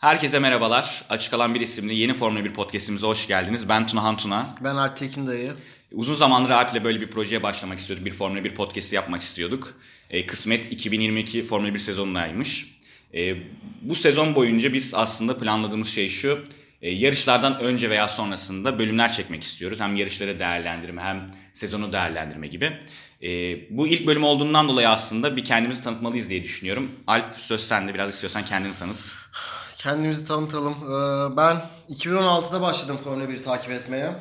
Herkese merhabalar. Açık Alan Bir isimli yeni Formula 1 podcastimize hoş geldiniz. Ben Tuna Hantuna. Ben Alp Tekin dayı. Uzun zamandır Alp'le böyle bir projeye başlamak istiyorduk. Bir Formula 1 podcast'i yapmak istiyorduk. E, kısmet 2022 Formula 1 sezonundaymış. E, bu sezon boyunca biz aslında planladığımız şey şu. E, yarışlardan önce veya sonrasında bölümler çekmek istiyoruz. Hem yarışları değerlendirme hem sezonu değerlendirme gibi. E, bu ilk bölüm olduğundan dolayı aslında bir kendimizi tanıtmalıyız diye düşünüyorum. Alp söz sende biraz istiyorsan kendini tanıt. Kendimizi tanıtalım. Ee, ben 2016'da başladım Formula 1 takip etmeye.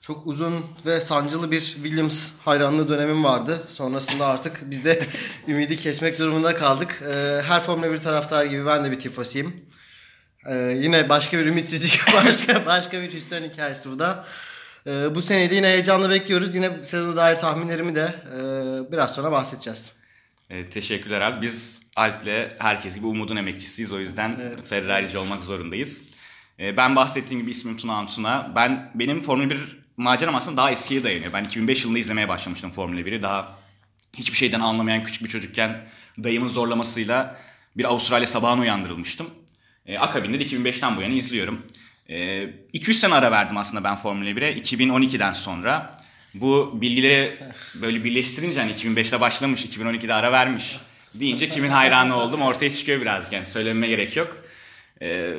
Çok uzun ve sancılı bir Williams hayranlığı dönemim vardı. Sonrasında artık biz de ümidi kesmek durumunda kaldık. Ee, her Formula 1 taraftar gibi ben de bir tifosiyim. Ee, yine başka bir ümitsizlik, başka, başka bir hüsran hikayesi bu da. Bu seneyi de yine heyecanla bekliyoruz. Yine sezona dair tahminlerimi de e, biraz sonra bahsedeceğiz. E, teşekkürler Alp. Biz Alp'le herkes gibi Umut'un emekçisiyiz. O yüzden evet, Ferrari'ci evet. olmak zorundayız. E, ben bahsettiğim gibi ismim Tuna Antuna. Ben benim Formula 1 maceram aslında daha eskiye dayanıyor. Ben 2005 yılında izlemeye başlamıştım Formula 1'i. Daha hiçbir şeyden anlamayan küçük bir çocukken dayımın zorlamasıyla bir Avustralya sabahına uyandırılmıştım. E, akabinde de 2005'ten bu yana izliyorum. E, 2-3 sene ara verdim aslında ben Formula 1'e. 2012'den sonra. Bu bilgileri böyle birleştirince hani 2005'te başlamış, 2012'de ara vermiş deyince kimin hayranı oldum ortaya çıkıyor birazcık yani söylememe gerek yok. Ee,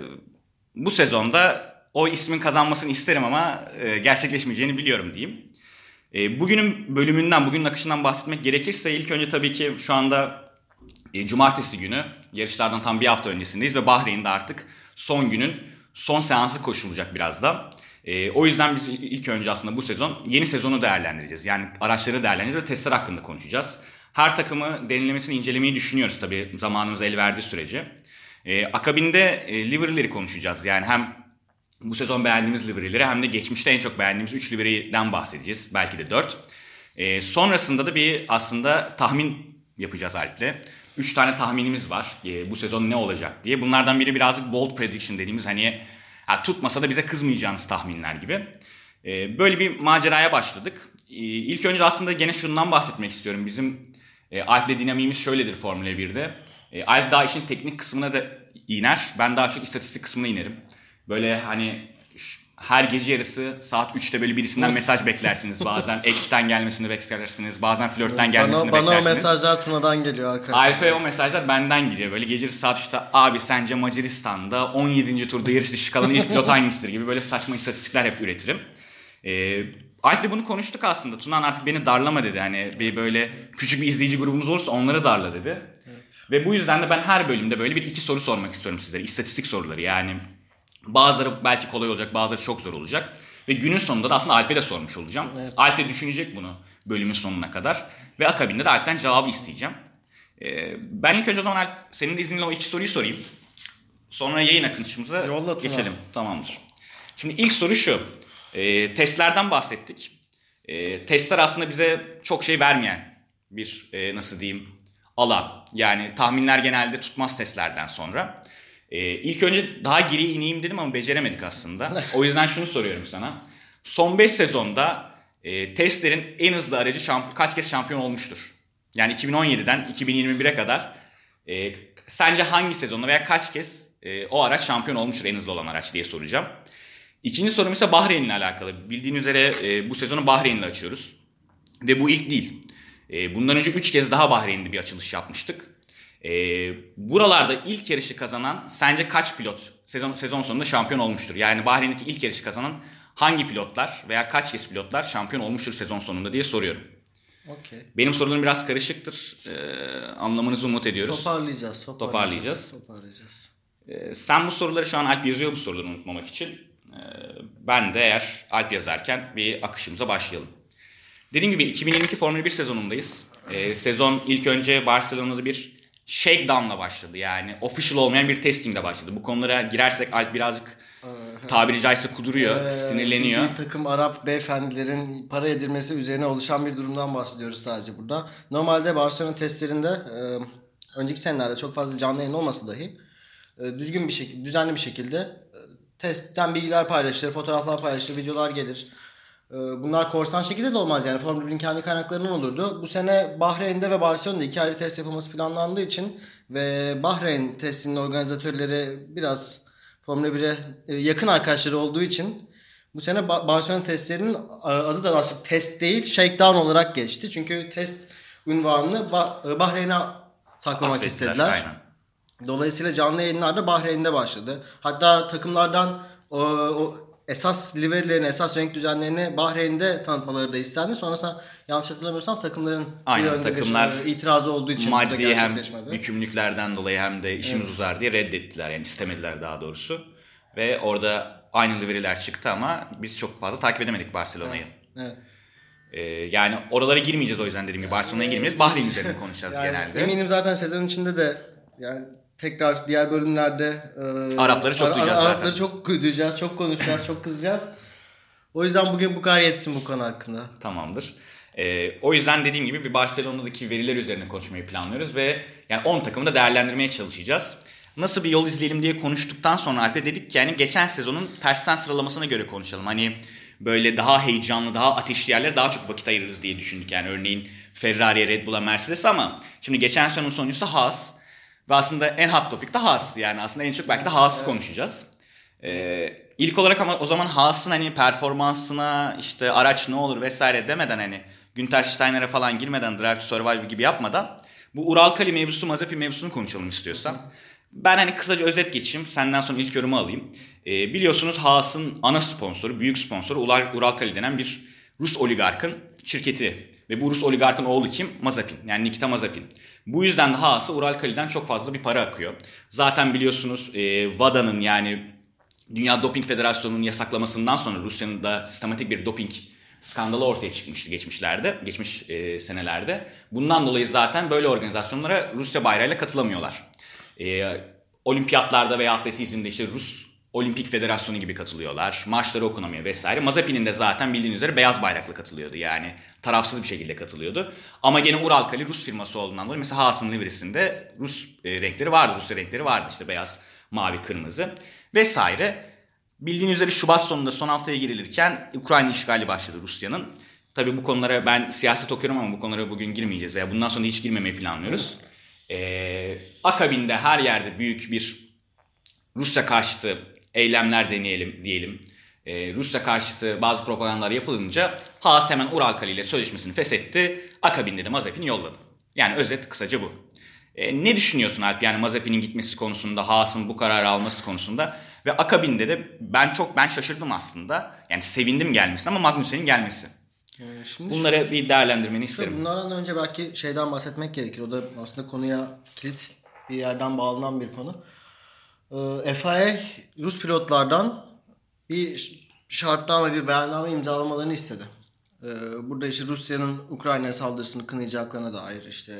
bu sezonda o ismin kazanmasını isterim ama e, gerçekleşmeyeceğini biliyorum diyeyim. E, bugünün bölümünden, bugünün akışından bahsetmek gerekirse ilk önce tabii ki şu anda e, cumartesi günü yarışlardan tam bir hafta öncesindeyiz ve Bahreyn'de artık son günün son seansı koşulacak biraz da. E, o yüzden biz ilk önce aslında bu sezon yeni sezonu değerlendireceğiz. Yani araçları değerlendireceğiz ve testler hakkında konuşacağız. Her takımı derinlemesine incelemeyi düşünüyoruz tabii zamanımız el verdiği sürece. E, akabinde e, livery'leri konuşacağız. Yani hem bu sezon beğendiğimiz livery'leri hem de geçmişte en çok beğendiğimiz 3 livery'den bahsedeceğiz. Belki de 4. E, sonrasında da bir aslında tahmin yapacağız Alp'le. 3 tane tahminimiz var. E, bu sezon ne olacak diye. Bunlardan biri birazcık bold prediction dediğimiz hani ha, tutmasa da bize kızmayacağınız tahminler gibi. E, böyle bir maceraya başladık. E, ilk önce aslında gene şundan bahsetmek istiyorum. Bizim e, Alp'le dinamiğimiz şöyledir Formula 1'de. E, Alp daha işin teknik kısmına da iner. Ben daha çok istatistik kısmına inerim. Böyle hani her gece yarısı saat 3'te böyle birisinden mesaj beklersiniz bazen. X'ten gelmesini beklersiniz. Bazen flörtten gelmesini bana, beklersiniz. Bana o mesajlar Tuna'dan geliyor arkadaşlar. Alp'e o mesajlar benden geliyor. Böyle gece yarısı saat 3'te abi sence Macaristan'da 17. turda yarış dışı kalan ilk pilot hangisidir gibi böyle saçma istatistikler hep üretirim. Ee, Alp'le bunu konuştuk aslında. Tunan artık beni darlama dedi. Hani bir böyle küçük bir izleyici grubumuz olursa onları darla dedi. Evet. Ve bu yüzden de ben her bölümde böyle bir iki soru sormak istiyorum sizlere. İstatistik soruları yani. Bazıları belki kolay olacak, bazıları çok zor olacak. Ve günün sonunda da aslında Alp'e de sormuş olacağım. Evet. Alp de düşünecek bunu bölümün sonuna kadar. Ve akabinde de Alp'ten cevabı isteyeceğim. Ee, ben ilk önce o zaman Alp senin de izninle o iki soruyu sorayım. Sonra yayın akışımıza geçelim. Tamamdır. Şimdi ilk soru şu. E, testlerden bahsettik. E, testler aslında bize çok şey vermeyen bir e, nasıl diyeyim alan. Yani tahminler genelde tutmaz testlerden sonra. E, ilk önce daha geri ineyim dedim ama beceremedik aslında. O yüzden şunu soruyorum sana. Son 5 sezonda e, testlerin en hızlı aracı şamp- kaç kez şampiyon olmuştur? Yani 2017'den 2021'e kadar e, sence hangi sezonda veya kaç kez e, o araç şampiyon olmuştur en hızlı olan araç diye soracağım. İkinci sorum ise Bahreyn'le alakalı. Bildiğin üzere e, bu sezonu Bahreyn'le açıyoruz. Ve bu ilk değil. E, bundan önce 3 kez daha Bahreyn'de bir açılış yapmıştık. E, buralarda ilk yarışı kazanan sence kaç pilot sezon sezon sonunda şampiyon olmuştur? Yani Bahreyn'deki ilk yarışı kazanan hangi pilotlar veya kaç kez pilotlar şampiyon olmuştur sezon sonunda diye soruyorum. Okay. Benim sorularım biraz karışıktır. Ee, anlamanızı umut ediyoruz. Toparlayacağız. Toparlayacağız. Toparlayacağız. toparlayacağız. Ee, sen bu soruları şu an Alp yazıyor bu soruları unutmamak için. Ee, ben de eğer Alp yazarken bir akışımıza başlayalım. Dediğim gibi 2022 Formula 1 sezonundayız. Ee, sezon ilk önce Barcelona'da bir shakedown'la başladı. Yani official olmayan bir testingle başladı. Bu konulara girersek Alp birazcık tabiri caizse kuduruyor, ee, sinirleniyor. Bir, takım Arap beyefendilerin para yedirmesi üzerine oluşan bir durumdan bahsediyoruz sadece burada. Normalde Barcelona testlerinde e, önceki senelerde çok fazla canlı yayın olmasa dahi e, düzgün bir şekilde, düzenli bir şekilde e, testten bilgiler paylaşılır, fotoğraflar paylaşılır, videolar gelir. Ee, bunlar korsan şekilde de olmaz yani Formula 1'in kendi kaynaklarından olurdu. Bu sene Bahreyn'de ve Barcelona'da iki ayrı test yapılması planlandığı için ve Bahreyn testinin organizatörleri biraz Formula 1'e e, yakın arkadaşları olduğu için bu sene Barcelona testlerinin adı da aslında test değil shakedown olarak geçti. Çünkü test ünvanını e, Bahreyn'e saklamak Affettiler, istediler. Aynen. Dolayısıyla canlı yayınlar da Bahreyn'de başladı. Hatta takımlardan o, o esas liverilerini, esas renk düzenlerini Bahreyn'de tanıtmaları da istendi. Sonrasında yanlış hatırlamıyorsam takımların Aynen, bir takımlar itirazı olduğu için maddi hem yükümlülüklerden dolayı hem de işimiz evet. uzar diye reddettiler. Yani istemediler daha doğrusu. Ve orada aynı liveriler çıktı ama biz çok fazla takip edemedik Barcelona'yı. Evet. evet. Ee, yani oralara girmeyeceğiz o yüzden dediğim gibi Barcelona'ya girmeyeceğiz. Bahreyn üzerine konuşacağız yani, genelde. Eminim zaten sezon içinde de yani tekrar diğer bölümlerde e, Arapları çok Ara, duyacağız zaten. Arapları çok duyacağız, çok konuşacağız, çok kızacağız. O yüzden bugün bu kadar yetsin bu konu hakkında. Tamamdır. Ee, o yüzden dediğim gibi bir Barcelona'daki veriler üzerine konuşmayı planlıyoruz ve yani 10 takımı da değerlendirmeye çalışacağız. Nasıl bir yol izleyelim diye konuştuktan sonra Alp'e dedik ki yani geçen sezonun tersten sıralamasına göre konuşalım. Hani böyle daha heyecanlı, daha ateşli yerlere daha çok vakit ayırırız diye düşündük. Yani örneğin Ferrari'ye, Red Bull'a, Mercedes ama şimdi geçen sezonun sonuncusu Haas. Ve aslında en hot topic de Haas. Yani aslında en çok belki de Haas'ı evet. konuşacağız. Ee, ilk olarak ama o zaman Haas'ın hani performansına işte araç ne olur vesaire demeden hani Günter Steiner'e falan girmeden Drive to Survive gibi yapmadan bu Ural Kali mevzusu Mazepi mevzusunu konuşalım istiyorsan. Ben hani kısaca özet geçeyim. Senden sonra ilk yorumu alayım. Ee, biliyorsunuz Haas'ın ana sponsoru, büyük sponsoru Ural, Ural Kali denen bir Rus oligarkın şirketi. Ve bu Rus oligarkın oğlu kim? Mazepin. Yani Nikita Mazepin. Bu yüzden de Haas'a Ural Kali'den çok fazla bir para akıyor. Zaten biliyorsunuz e, WADA'nın yani Dünya Doping Federasyonu'nun yasaklamasından sonra Rusya'nın da sistematik bir doping skandalı ortaya çıkmıştı geçmişlerde, geçmiş e, senelerde. Bundan dolayı zaten böyle organizasyonlara Rusya bayrağıyla katılamıyorlar. E, olimpiyatlarda veya atletizmde işte Rus Olimpik Federasyonu gibi katılıyorlar. Maçları okunamıyor vesaire. Mazepin'in de zaten bildiğiniz üzere beyaz bayraklı katılıyordu. Yani tarafsız bir şekilde katılıyordu. Ama gene Uralkali Rus firması olduğundan dolayı mesela Haas'ın liverisinde Rus e, renkleri vardı. Rusya renkleri vardı işte beyaz, mavi, kırmızı vesaire. Bildiğiniz üzere Şubat sonunda son haftaya girilirken Ukrayna işgali başladı Rusya'nın. Tabii bu konulara ben siyaset okuyorum ama bu konulara bugün girmeyeceğiz veya bundan sonra hiç girmemeyi planlıyoruz. Ee, akabinde her yerde büyük bir Rusya karşıtı eylemler deneyelim diyelim. Ee, Rusya karşıtı bazı propagandalar yapılınca Haas hemen Uralkali ile sözleşmesini feshetti. Akabinde de Mazepin'i yolladı. Yani özet kısaca bu. Ee, ne düşünüyorsun Alp yani Mazepin'in gitmesi konusunda, Haas'ın bu kararı alması konusunda? Ve akabinde de ben çok ben şaşırdım aslında. Yani sevindim gelmesine ama Magnussen'in gelmesi. Ee, şimdi Bunları şu, bir değerlendirmeni isterim. Bunlardan önce belki şeyden bahsetmek gerekir. O da aslında konuya kilit bir yerden bağlanan bir konu. Ee, FIA Rus pilotlardan bir şartname bir beyanname imzalamalarını istedi. Ee, burada işte Rusya'nın Ukrayna saldırısını kınayacaklarına dair işte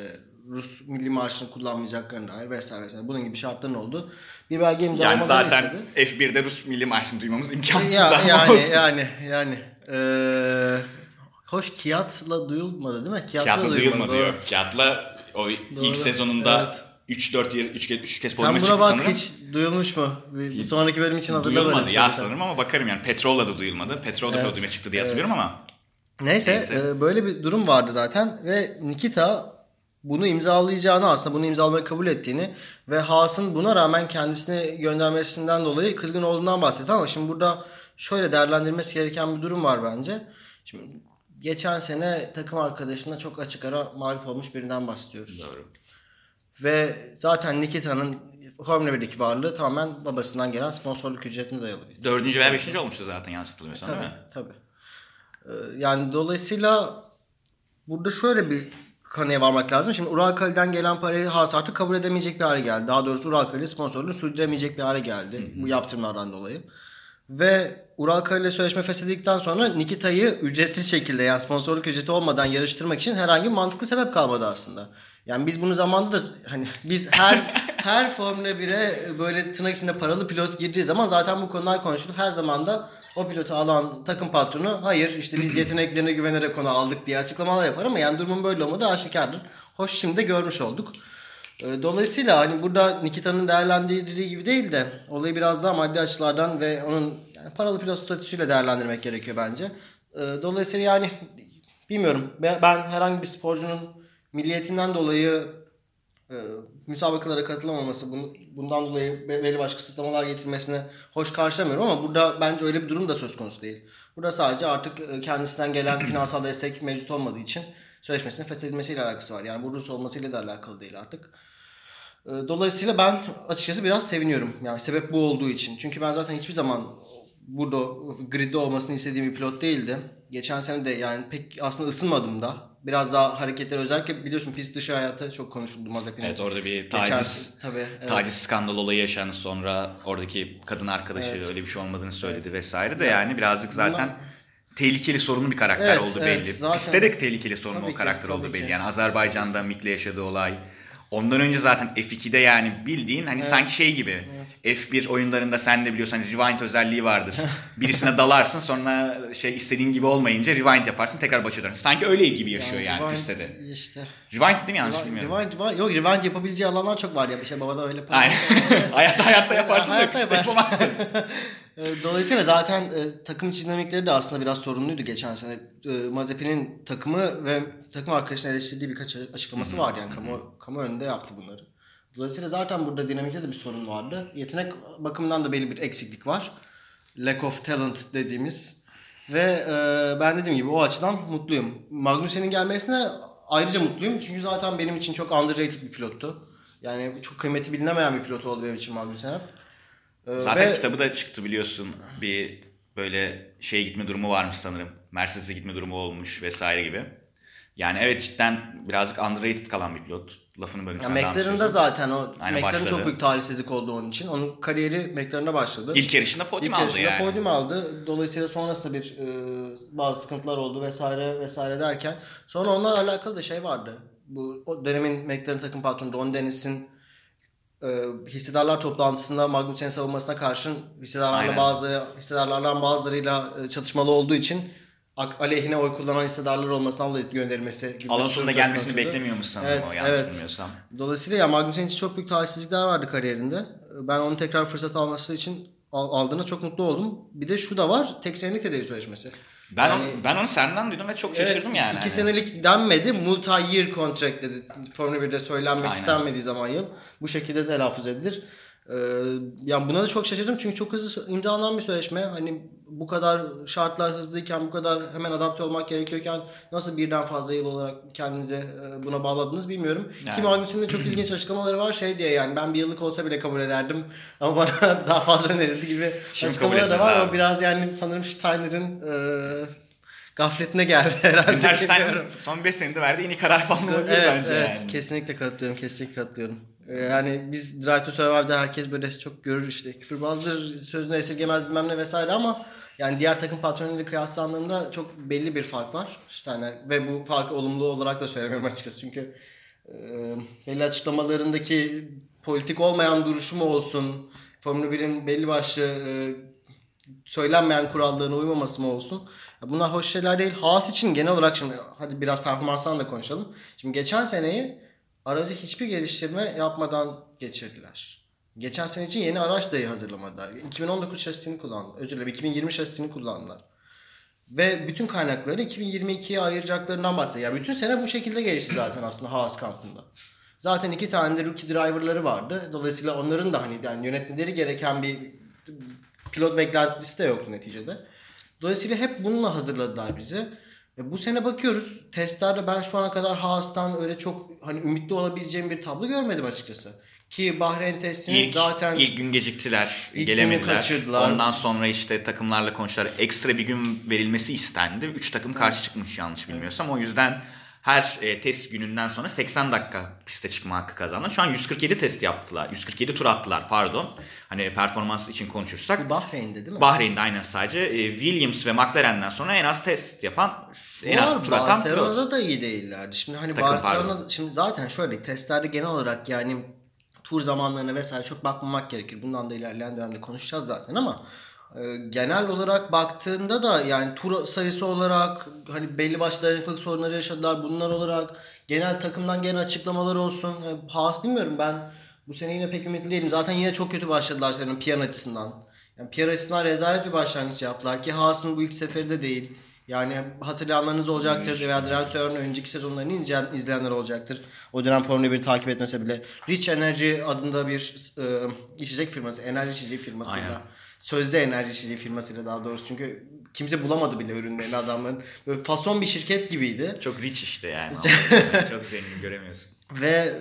Rus milli marşını kullanmayacaklarına dair vesaire vesaire bunun gibi şartların oldu. Bir belge imzalamalarını yani zaten istedi. F1'de Rus milli marşını duymamız imkansız ya, yani, olsun. Yani yani ee, hoş Kiat'la duyulmadı değil mi? Kiat'la, Kiat'la duyulmadı, duyulmadı yok. Kiat'la o Doğru. ilk sezonunda evet 3-4 yer 3 kez 3 kez podiuma çıktı sanırım. Sen buna bak hiç duyulmuş mu? Bir sonraki bölüm için hazırlamadım. Duyulmadı ya şey sanırım ama bakarım yani. Petrol'la da duyulmadı. Petrol da evet. podiuma çıktı diye hatırlıyorum evet. ama. Neyse, Neyse. E, böyle bir durum vardı zaten ve Nikita bunu imzalayacağını aslında bunu imzalamayı kabul ettiğini ve Haas'ın buna rağmen kendisini göndermesinden dolayı kızgın olduğundan bahsetti ama şimdi burada şöyle değerlendirmesi gereken bir durum var bence. Şimdi geçen sene takım arkadaşına çok açık ara mağlup olmuş birinden bahsediyoruz. Doğru. Ve zaten Nikita'nın Formula 1'deki varlığı tamamen babasından gelen sponsorluk ücretine dayalı. Dördüncü veya beşinci olmuştu zaten yanlış hatırlamıyorsam tabii, değil mi? Tabii. Ee, yani dolayısıyla burada şöyle bir kanıya varmak lazım. Şimdi Uralkali'den gelen parayı Haas artık kabul edemeyecek bir hale geldi. Daha doğrusu Uralkali sponsorluğunu sürdüremeyecek bir hale geldi. Hı hı. Bu yaptırımlardan dolayı. Ve Uralkali ile sözleşme feshedildikten sonra Nikita'yı ücretsiz şekilde yani sponsorluk ücreti olmadan yarıştırmak için herhangi bir mantıklı sebep kalmadı aslında. Yani biz bunu zamanda da hani biz her her Formula 1'e böyle tırnak içinde paralı pilot girdiği zaman zaten bu konular konuşulur. Her zaman da o pilotu alan takım patronu hayır işte biz yeteneklerine güvenerek onu aldık diye açıklamalar yapar ama yani durumun böyle olmadığı aşikardır. Hoş şimdi de görmüş olduk. Ee, dolayısıyla hani burada Nikita'nın değerlendirildiği gibi değil de olayı biraz daha maddi açılardan ve onun yani paralı pilot statüsüyle değerlendirmek gerekiyor bence. Ee, dolayısıyla yani bilmiyorum ben herhangi bir sporcunun milliyetinden dolayı e, müsabakalara katılamaması, bunu, bundan dolayı belli başka kısıtlamalar getirmesini hoş karşılamıyorum ama burada bence öyle bir durum da söz konusu değil. Burada sadece artık e, kendisinden gelen finansal destek mevcut olmadığı için sözleşmesinin feshedilmesiyle alakası var. Yani bu Rus olmasıyla da alakalı değil artık. E, dolayısıyla ben açıkçası biraz seviniyorum. Yani sebep bu olduğu için. Çünkü ben zaten hiçbir zaman burada gridde olmasını istediğim bir pilot değildi. Geçen sene de yani pek aslında ısınmadım da. Biraz daha hareketler özellikle biliyorsun pist dışı hayatı çok konuşuldu Mazepin'in. Evet orada bir taciz, Geçen, tabii, evet. taciz skandal olayı yaşandı sonra oradaki kadın arkadaşı evet. öyle bir şey olmadığını söyledi evet. vesaire de yani birazcık zaten Bunlar... tehlikeli sorunlu bir karakter evet, oldu belli. Evet, zaten... Pistte de tehlikeli sorunlu o karakter ki, oldu belli. Ki. Yani Azerbaycan'da Mik'le yaşadığı olay Ondan önce zaten F2'de yani bildiğin hani evet. sanki şey gibi. Evet. F1 oyunlarında sen de biliyorsun hani rewind özelliği vardır. Birisine dalarsın sonra şey istediğin gibi olmayınca rewind yaparsın tekrar başa dönersin. Sanki öyle gibi yaşıyor yani, yani pistte de. İşte. Rewind değil mi yanlış rewind, bilmiyorum. Rewind, rewind, yok rewind yapabileceği alanlar çok var ya. İşte baba da öyle. Aynen. hayatta hayatta yaparsın da pistte yapamazsın. Ee, dolayısıyla zaten e, takım içi dinamikleri de aslında biraz sorunluydu geçen sene. E, Mazepin'in takımı ve takım arkadaşına eleştirdiği birkaç açıklaması var yani kamu, kamu önünde yaptı bunları. Dolayısıyla zaten burada dinamikte de bir sorun vardı. Yetenek bakımından da belli bir eksiklik var. Lack of talent dediğimiz. Ve e, ben dediğim gibi o açıdan mutluyum. Magnussen'in gelmesine ayrıca mutluyum. Çünkü zaten benim için çok underrated bir pilottu. Yani çok kıymeti bilinemeyen bir pilot oldu benim için Magnussen. Ee, Zaten ve... kitabı da çıktı biliyorsun. Bir böyle şeye gitme durumu varmış sanırım. Mercedes'e gitme durumu olmuş vesaire gibi. Yani evet cidden birazcık underrated kalan bir pilot. Lafını bölüm ya McLaren'da zaten o Aynen çok büyük talihsizlik oldu onun için. Onun kariyeri McLaren'da başladı. İlk yarışında podyum İlk aldı yarışında yani. podyum aldı. Dolayısıyla sonrasında bir e, bazı sıkıntılar oldu vesaire vesaire derken sonra onlarla alakalı da şey vardı. Bu o dönemin McLaren takım patronu Ron Dennis'in e, hissedarlar toplantısında Magnussen'in savunmasına karşın hissedarlarla Aynen. bazıları hissedarlardan bazılarıyla e, çatışmalı olduğu için aleyhine oy kullanan hissedarlar olmasından dolayı gönderilmesi gibi. Alonso'nun da gelmesini beklemiyormuş sanırım evet, o yanlış evet. bilmiyorsam. Dolayısıyla ya Magnussen için çok büyük talihsizlikler vardı kariyerinde. Ben onun tekrar fırsat alması için aldığına çok mutlu oldum. Bir de şu da var. Tek senelik değil sözleşmesi. Ben yani, onu, ben onu senden duydum ve çok şaşırdım evet, yani. İki senelik denmedi. Multi-year contract dedi. Formula 1'de söylenmek Aynen. istenmediği zaman yıl. Bu şekilde telaffuz edilir. Ee, yani buna da çok şaşırdım çünkü çok hızlı imzalanan bir sözleşme. Hani bu kadar şartlar hızlıyken, bu kadar hemen adapte olmak gerekiyorken nasıl birden fazla yıl olarak kendinize e, buna bağladınız bilmiyorum. Yani. Ki Magnussen'in de çok ilginç açıklamaları var şey diye yani ben bir yıllık olsa bile kabul ederdim ama bana daha fazla önerildi gibi Kim açıklamaları da var ama biraz yani sanırım Steiner'ın e, gafletine geldi herhalde. Interstein son 5 senede verdiği en iyi karar falan olabilir evet, bence evet, yani. Kesinlikle katılıyorum, kesinlikle katılıyorum. Ee, yani biz Drive to Survive'da herkes böyle çok görür işte küfürbazdır, sözünü esirgemez bilmem ne vesaire ama yani diğer takım patronuyla kıyaslandığında çok belli bir fark var. Steiner ve bu farkı olumlu olarak da söylemiyorum açıkçası çünkü e, belli açıklamalarındaki politik olmayan duruşu mu olsun, Formula 1'in belli başlı e, söylenmeyen kurallarına uymaması mı olsun. Bunlar hoş şeyler değil. Haas için genel olarak şimdi hadi biraz performanstan da konuşalım. Şimdi geçen seneyi arazi hiçbir geliştirme yapmadan geçirdiler. Geçen sene için yeni araç dahi hazırlamadılar. 2019 şasisini kullandılar. Özür dilerim 2020 şasisini kullandılar. Ve bütün kaynakları 2022'ye ayıracaklarından bahsediyor. Yani bütün sene bu şekilde gelişti zaten aslında Haas kampında. Zaten iki tane de rookie driverları vardı. Dolayısıyla onların da hani yani yönetmeleri gereken bir pilot beklentisi de yoktu neticede. Dolayısıyla hep bununla hazırladılar bizi. Ve bu sene bakıyoruz testlerde ben şu ana kadar Haas'tan öyle çok hani ümitli olabileceğim bir tablo görmedim açıkçası. Ki Bahreyn testini ilk, zaten ilk gün geciktiler, ilk gelemediler. Kaçırdılar. Ondan sonra işte takımlarla konuştular. Ekstra bir gün verilmesi istendi. Üç takım karşı çıkmış yanlış bilmiyorsam. O yüzden her e, test gününden sonra 80 dakika piste çıkma hakkı kazandı. Şu an 147 test yaptılar. 147 tur attılar pardon. Hani performans için konuşursak. Bu Bahreyn'de değil mi? Bahreyn'de aynen sadece. E, Williams ve McLaren'den sonra en az test yapan, Şu en az tur atan Barcelona'da da iyi değillerdi. Şimdi hani Takım, Barcelona pardon. şimdi zaten şöyle testlerde genel olarak yani tur zamanlarına vesaire çok bakmamak gerekir. Bundan da ilerleyen dönemde konuşacağız zaten ama ee, genel olarak baktığında da yani tur sayısı olarak hani belli başlı dayanıklılık sorunları yaşadılar. Bunlar olarak genel takımdan gelen açıklamalar olsun. E, Haas bilmiyorum ben bu sene yine pek ümitli değilim. Zaten yine çok kötü başladılar senin piyan açısından. Yani piyan açısından rezalet bir başlangıç yaptılar ki Haas'ın bu ilk seferi de değil. Yani hatırlayanlarınız olacaktır veya Drive to önceki sezonlarını ince- izleyenler olacaktır. O dönem Formula 1 takip etmese bile. Rich Energy adında bir e, içecek firması, enerji içeceği firmasıyla. Aynen. Sözde enerji içeceği firmasıyla daha doğrusu. Çünkü kimse bulamadı bile ürünlerini adamların. Böyle fason bir şirket gibiydi. Çok rich işte yani. çok zengin göremiyorsun. Ve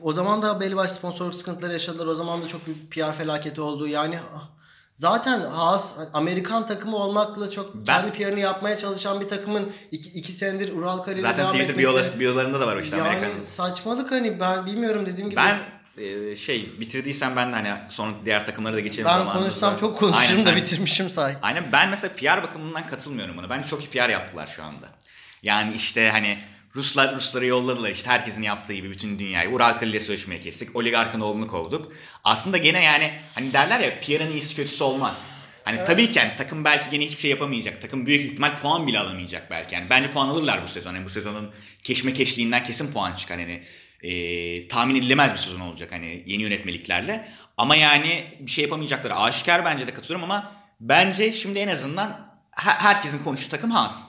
o zaman da belli başlı sponsorluk sıkıntıları yaşadılar. O zaman da çok büyük PR felaketi oldu. Yani ah, zaten Haas Amerikan takımı olmakla çok Ben- kendi PR'ını yapmaya çalışan bir takımın iki, iki senedir Ural Zaten devam Twitter etmesi. biyoları, biyolarında da var işte yani Amerika'nın. saçmalık hani ben bilmiyorum dediğim gibi. Ben e, şey bitirdiysen ben de hani sonra diğer takımlara da geçelim. ben zamanımızda. konuşsam çok konuşurum Aynen, da sen- bitirmişim say. Aynen ben mesela PR bakımından katılmıyorum buna. Bence çok iyi PR yaptılar şu anda. Yani işte hani Ruslar Rusları yolladılar işte herkesin yaptığı gibi bütün dünyayı. Ural Kali ile sözleşmeyi kestik. Oligarkın oğlunu kovduk. Aslında gene yani hani derler ya PR'ın iyisi kötüsü olmaz. Hani tabii ki yani takım belki gene hiçbir şey yapamayacak. Takım büyük ihtimal puan bile alamayacak belki. Yani bence puan alırlar bu sezon. Yani bu sezonun keşmekeşliğinden kesin puan çıkar. Hani e, tahmin edilemez bir sezon olacak hani yeni yönetmeliklerle. Ama yani bir şey yapamayacakları aşikar bence de katılıyorum ama bence şimdi en azından her- herkesin konuştuğu takım Haas.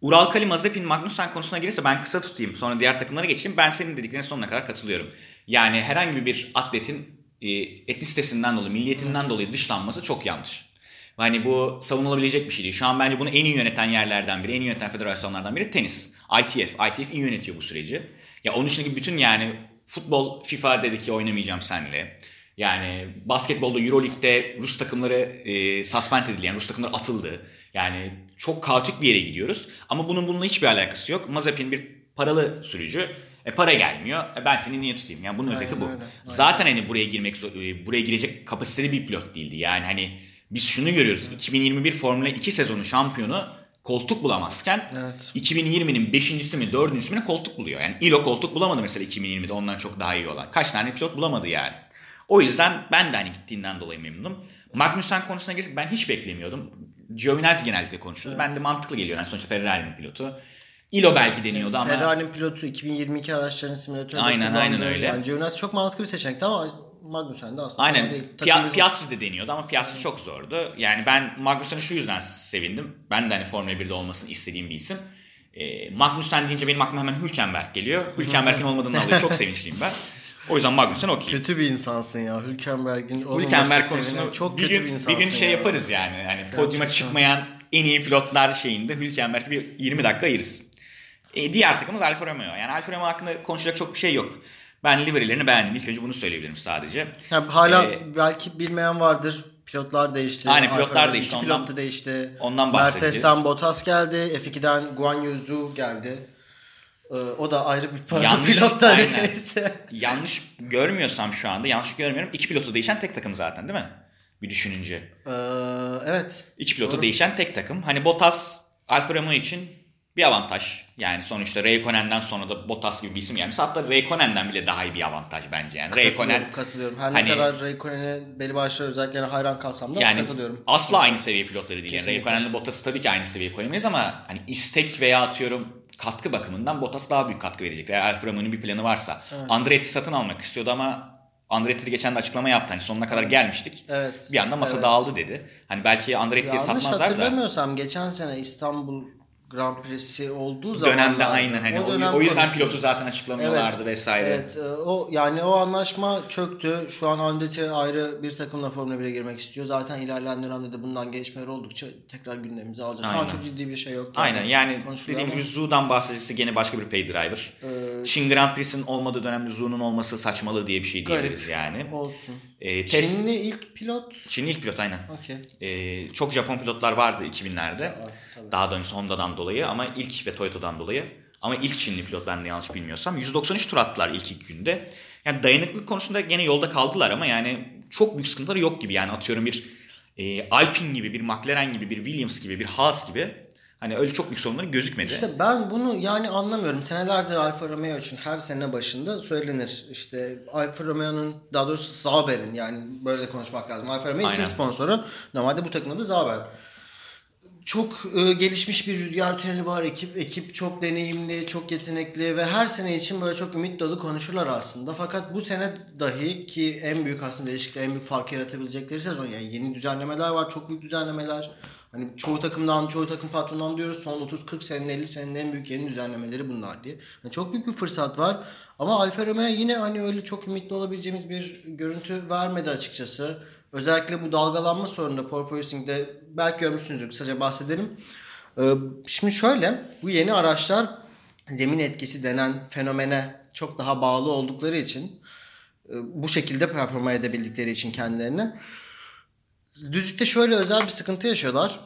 Ural Kali, Mazepin, Magnussen konusuna gelirse ben kısa tutayım. Sonra diğer takımlara geçeyim. Ben senin dediklerine sonuna kadar katılıyorum. Yani herhangi bir atletin e, etnisitesinden dolayı, milliyetinden dolayı dışlanması çok yanlış. Hani bu savunulabilecek bir şey değil. Şu an bence bunu en iyi yöneten yerlerden biri, en iyi yöneten federasyonlardan biri tenis. ITF. ITF iyi yönetiyor bu süreci. Ya onun dışındaki bütün yani futbol FIFA dedi ki oynamayacağım seninle. Yani basketbolda Euroleague'de Rus takımları e, suspend edildi. Yani Rus takımları atıldı. Yani çok kaotik bir yere gidiyoruz. Ama bunun bununla hiçbir alakası yok. Mazepin bir paralı sürücü. E para gelmiyor. E ben seni niye tutayım? Yani bunun özeti bu. öyle, aynen. Zaten hani buraya girmek e, buraya girecek kapasiteli bir pilot değildi. Yani hani biz şunu görüyoruz. 2021 Formula 2 sezonu şampiyonu koltuk bulamazken Evet. 2020'nin 5.si mi 4.sü mi koltuk buluyor. Yani Ilo koltuk bulamadı mesela 2020'de ondan çok daha iyi olan. Kaç tane pilot bulamadı yani. O yüzden ben de hani gittiğinden dolayı memnunum. Magnussen konusuna girsek ben hiç beklemiyordum. Giovinazzi genellikle konuşuyordu. Ben de mantıklı geliyor. Yani sonuçta Ferrari'nin pilotu. Ilo belki deniyordu ama Ferrari'nin pilotu 2022 araçlarının simülatöründe Aynen, aynen öyle. Yani Giovinazzi çok mantıklı bir seçeneekti ama Magnussen de aslında Aynen. değil. Pia- Piastri de deniyordu ama Piastri çok zordu. Yani ben Magnussen'i şu yüzden sevindim. Ben de hani Formula 1'de olmasını istediğim bir isim. E, Magnussen deyince benim aklıma hemen Hülkenberg geliyor. Hülkenberg'in olmadığını dolayı çok sevinçliyim ben. O yüzden Magnussen okey. Kötü bir insansın ya. Hülkenberg'in Hülkenberg konusunu çok bir kötü gün, bir bir insansın gün şey ya. yaparız yani. Podyuma Gerçekten. çıkmayan en iyi pilotlar şeyinde Hülkenberg bir 20 dakika ayırırız. E, diğer takımımız Alfa Romeo. Yani Alfa Romeo hakkında konuşacak çok bir şey yok. Ben livery'lerini beğendim. İlk önce bunu söyleyebilirim sadece. Ya hala Ee, belki bilmeyen vardır. Pilotlar değişti. Aynen, Alfa pilotlar Romeo değişti. pilot da değişti. ondan bahsedeceğiz. Mercedes'ten Bottas geldi. F2'den Guan Yu geldi. Ee, o da ayrı bir paralı Yanlış, pilot da yanlış görmüyorsam şu anda yanlış görmüyorum. İki pilotu değişen tek takım zaten değil mi? Bir düşününce. Ee, evet. İki pilotu Doğru. değişen tek takım. Hani Bottas Alfa Romeo için bir avantaj. Yani sonuçta Raikkonen'den sonra da Bottas gibi bir isim gelmiş. Hatta Raikkonen'den bile daha iyi bir avantaj bence. Yani Raikkonen Katılıyorum. Her hani- ne kadar Raikkonen'e belli başlı özelliklerine hayran kalsam da yani katılıyorum. asla aynı seviye pilotları değil. Yani Kesinlikle. Raikkonen'le Bottas'ı tabii ki aynı seviyeye koyamayız ama hani istek veya atıyorum katkı bakımından Bottas daha büyük katkı verecek. Eğer Alfa Romeo'nun bir planı varsa. Andretti satın almak istiyordu ama Andretti de geçen de açıklama yaptı. Hani sonuna kadar gelmiştik. Evet. Bir anda masa Evet. dağıldı dedi. Hani belki Andretti'ye Yanlış satmazlar da. hatırlamıyorsam geçen sene İstanbul Grand Prix'si olduğu zaman Dönemde aynen hani o, o yüzden pilotu zaten açıklamıyorlardı vesaire. Evet, e, o yani o anlaşma çöktü. Şu an Andretti ayrı bir takımla Formula 1'e girmek istiyor. Zaten ilerleyen dönemde de bundan gelişmeler oldukça tekrar gündemimize alacağız. Şu an Aynen. çok ciddi bir şey yok. Aynen yani dediğimiz gibi Zoo'dan bahsedecekse gene başka bir pay driver. Çin Grand Prix'sinin olmadığı dönemde Zoo'nun olması saçmalığı diye bir şey diyebiliriz yani. olsun. Ee, test, Çinli ilk pilot. Çinli ilk pilot aynen. Okey. Ee, çok Japon pilotlar vardı 2000'lerde. tabii. Daha doğrusu Honda'dan dolayı ama ilk ve Toyota'dan dolayı. Ama ilk Çinli pilot ben de yanlış bilmiyorsam. 193 tur attılar ilk iki günde. Yani dayanıklılık konusunda gene yolda kaldılar ama yani çok büyük sıkıntıları yok gibi. Yani atıyorum bir e, Alpine gibi, bir McLaren gibi, bir Williams gibi, bir Haas gibi. Hani öyle çok büyük sorunları gözükmedi. İşte ben bunu yani anlamıyorum. Senelerdir Alfa Romeo için her sene başında söylenir. İşte Alfa Romeo'nun daha doğrusu Sauber'in yani böyle de konuşmak lazım. Alfa Romeo isim sponsoru. Normalde bu takımda da Sauber. Çok e, gelişmiş bir rüzgar tüneli var. Ekip ekip çok deneyimli, çok yetenekli ve her sene için böyle çok ümit dolu konuşurlar aslında. Fakat bu sene dahi ki en büyük aslında değişiklikle en büyük fark yaratabilecekleri sezon. Yani yeni düzenlemeler var, çok büyük düzenlemeler. Hani çoğu takımdan, çoğu takım patronundan diyoruz son 30-40 senenin 50 senenin en büyük yeni düzenlemeleri bunlar diye. Yani çok büyük bir fırsat var. Ama Alfa Romeo yine hani öyle çok ümitli olabileceğimiz bir görüntü vermedi açıkçası. Özellikle bu dalgalanma sorununda porpoising'de belki görmüşsünüzdür kısaca bahsedelim. Ee, şimdi şöyle bu yeni araçlar zemin etkisi denen fenomene çok daha bağlı oldukları için e, bu şekilde performa edebildikleri için kendilerini düzlükte şöyle özel bir sıkıntı yaşıyorlar.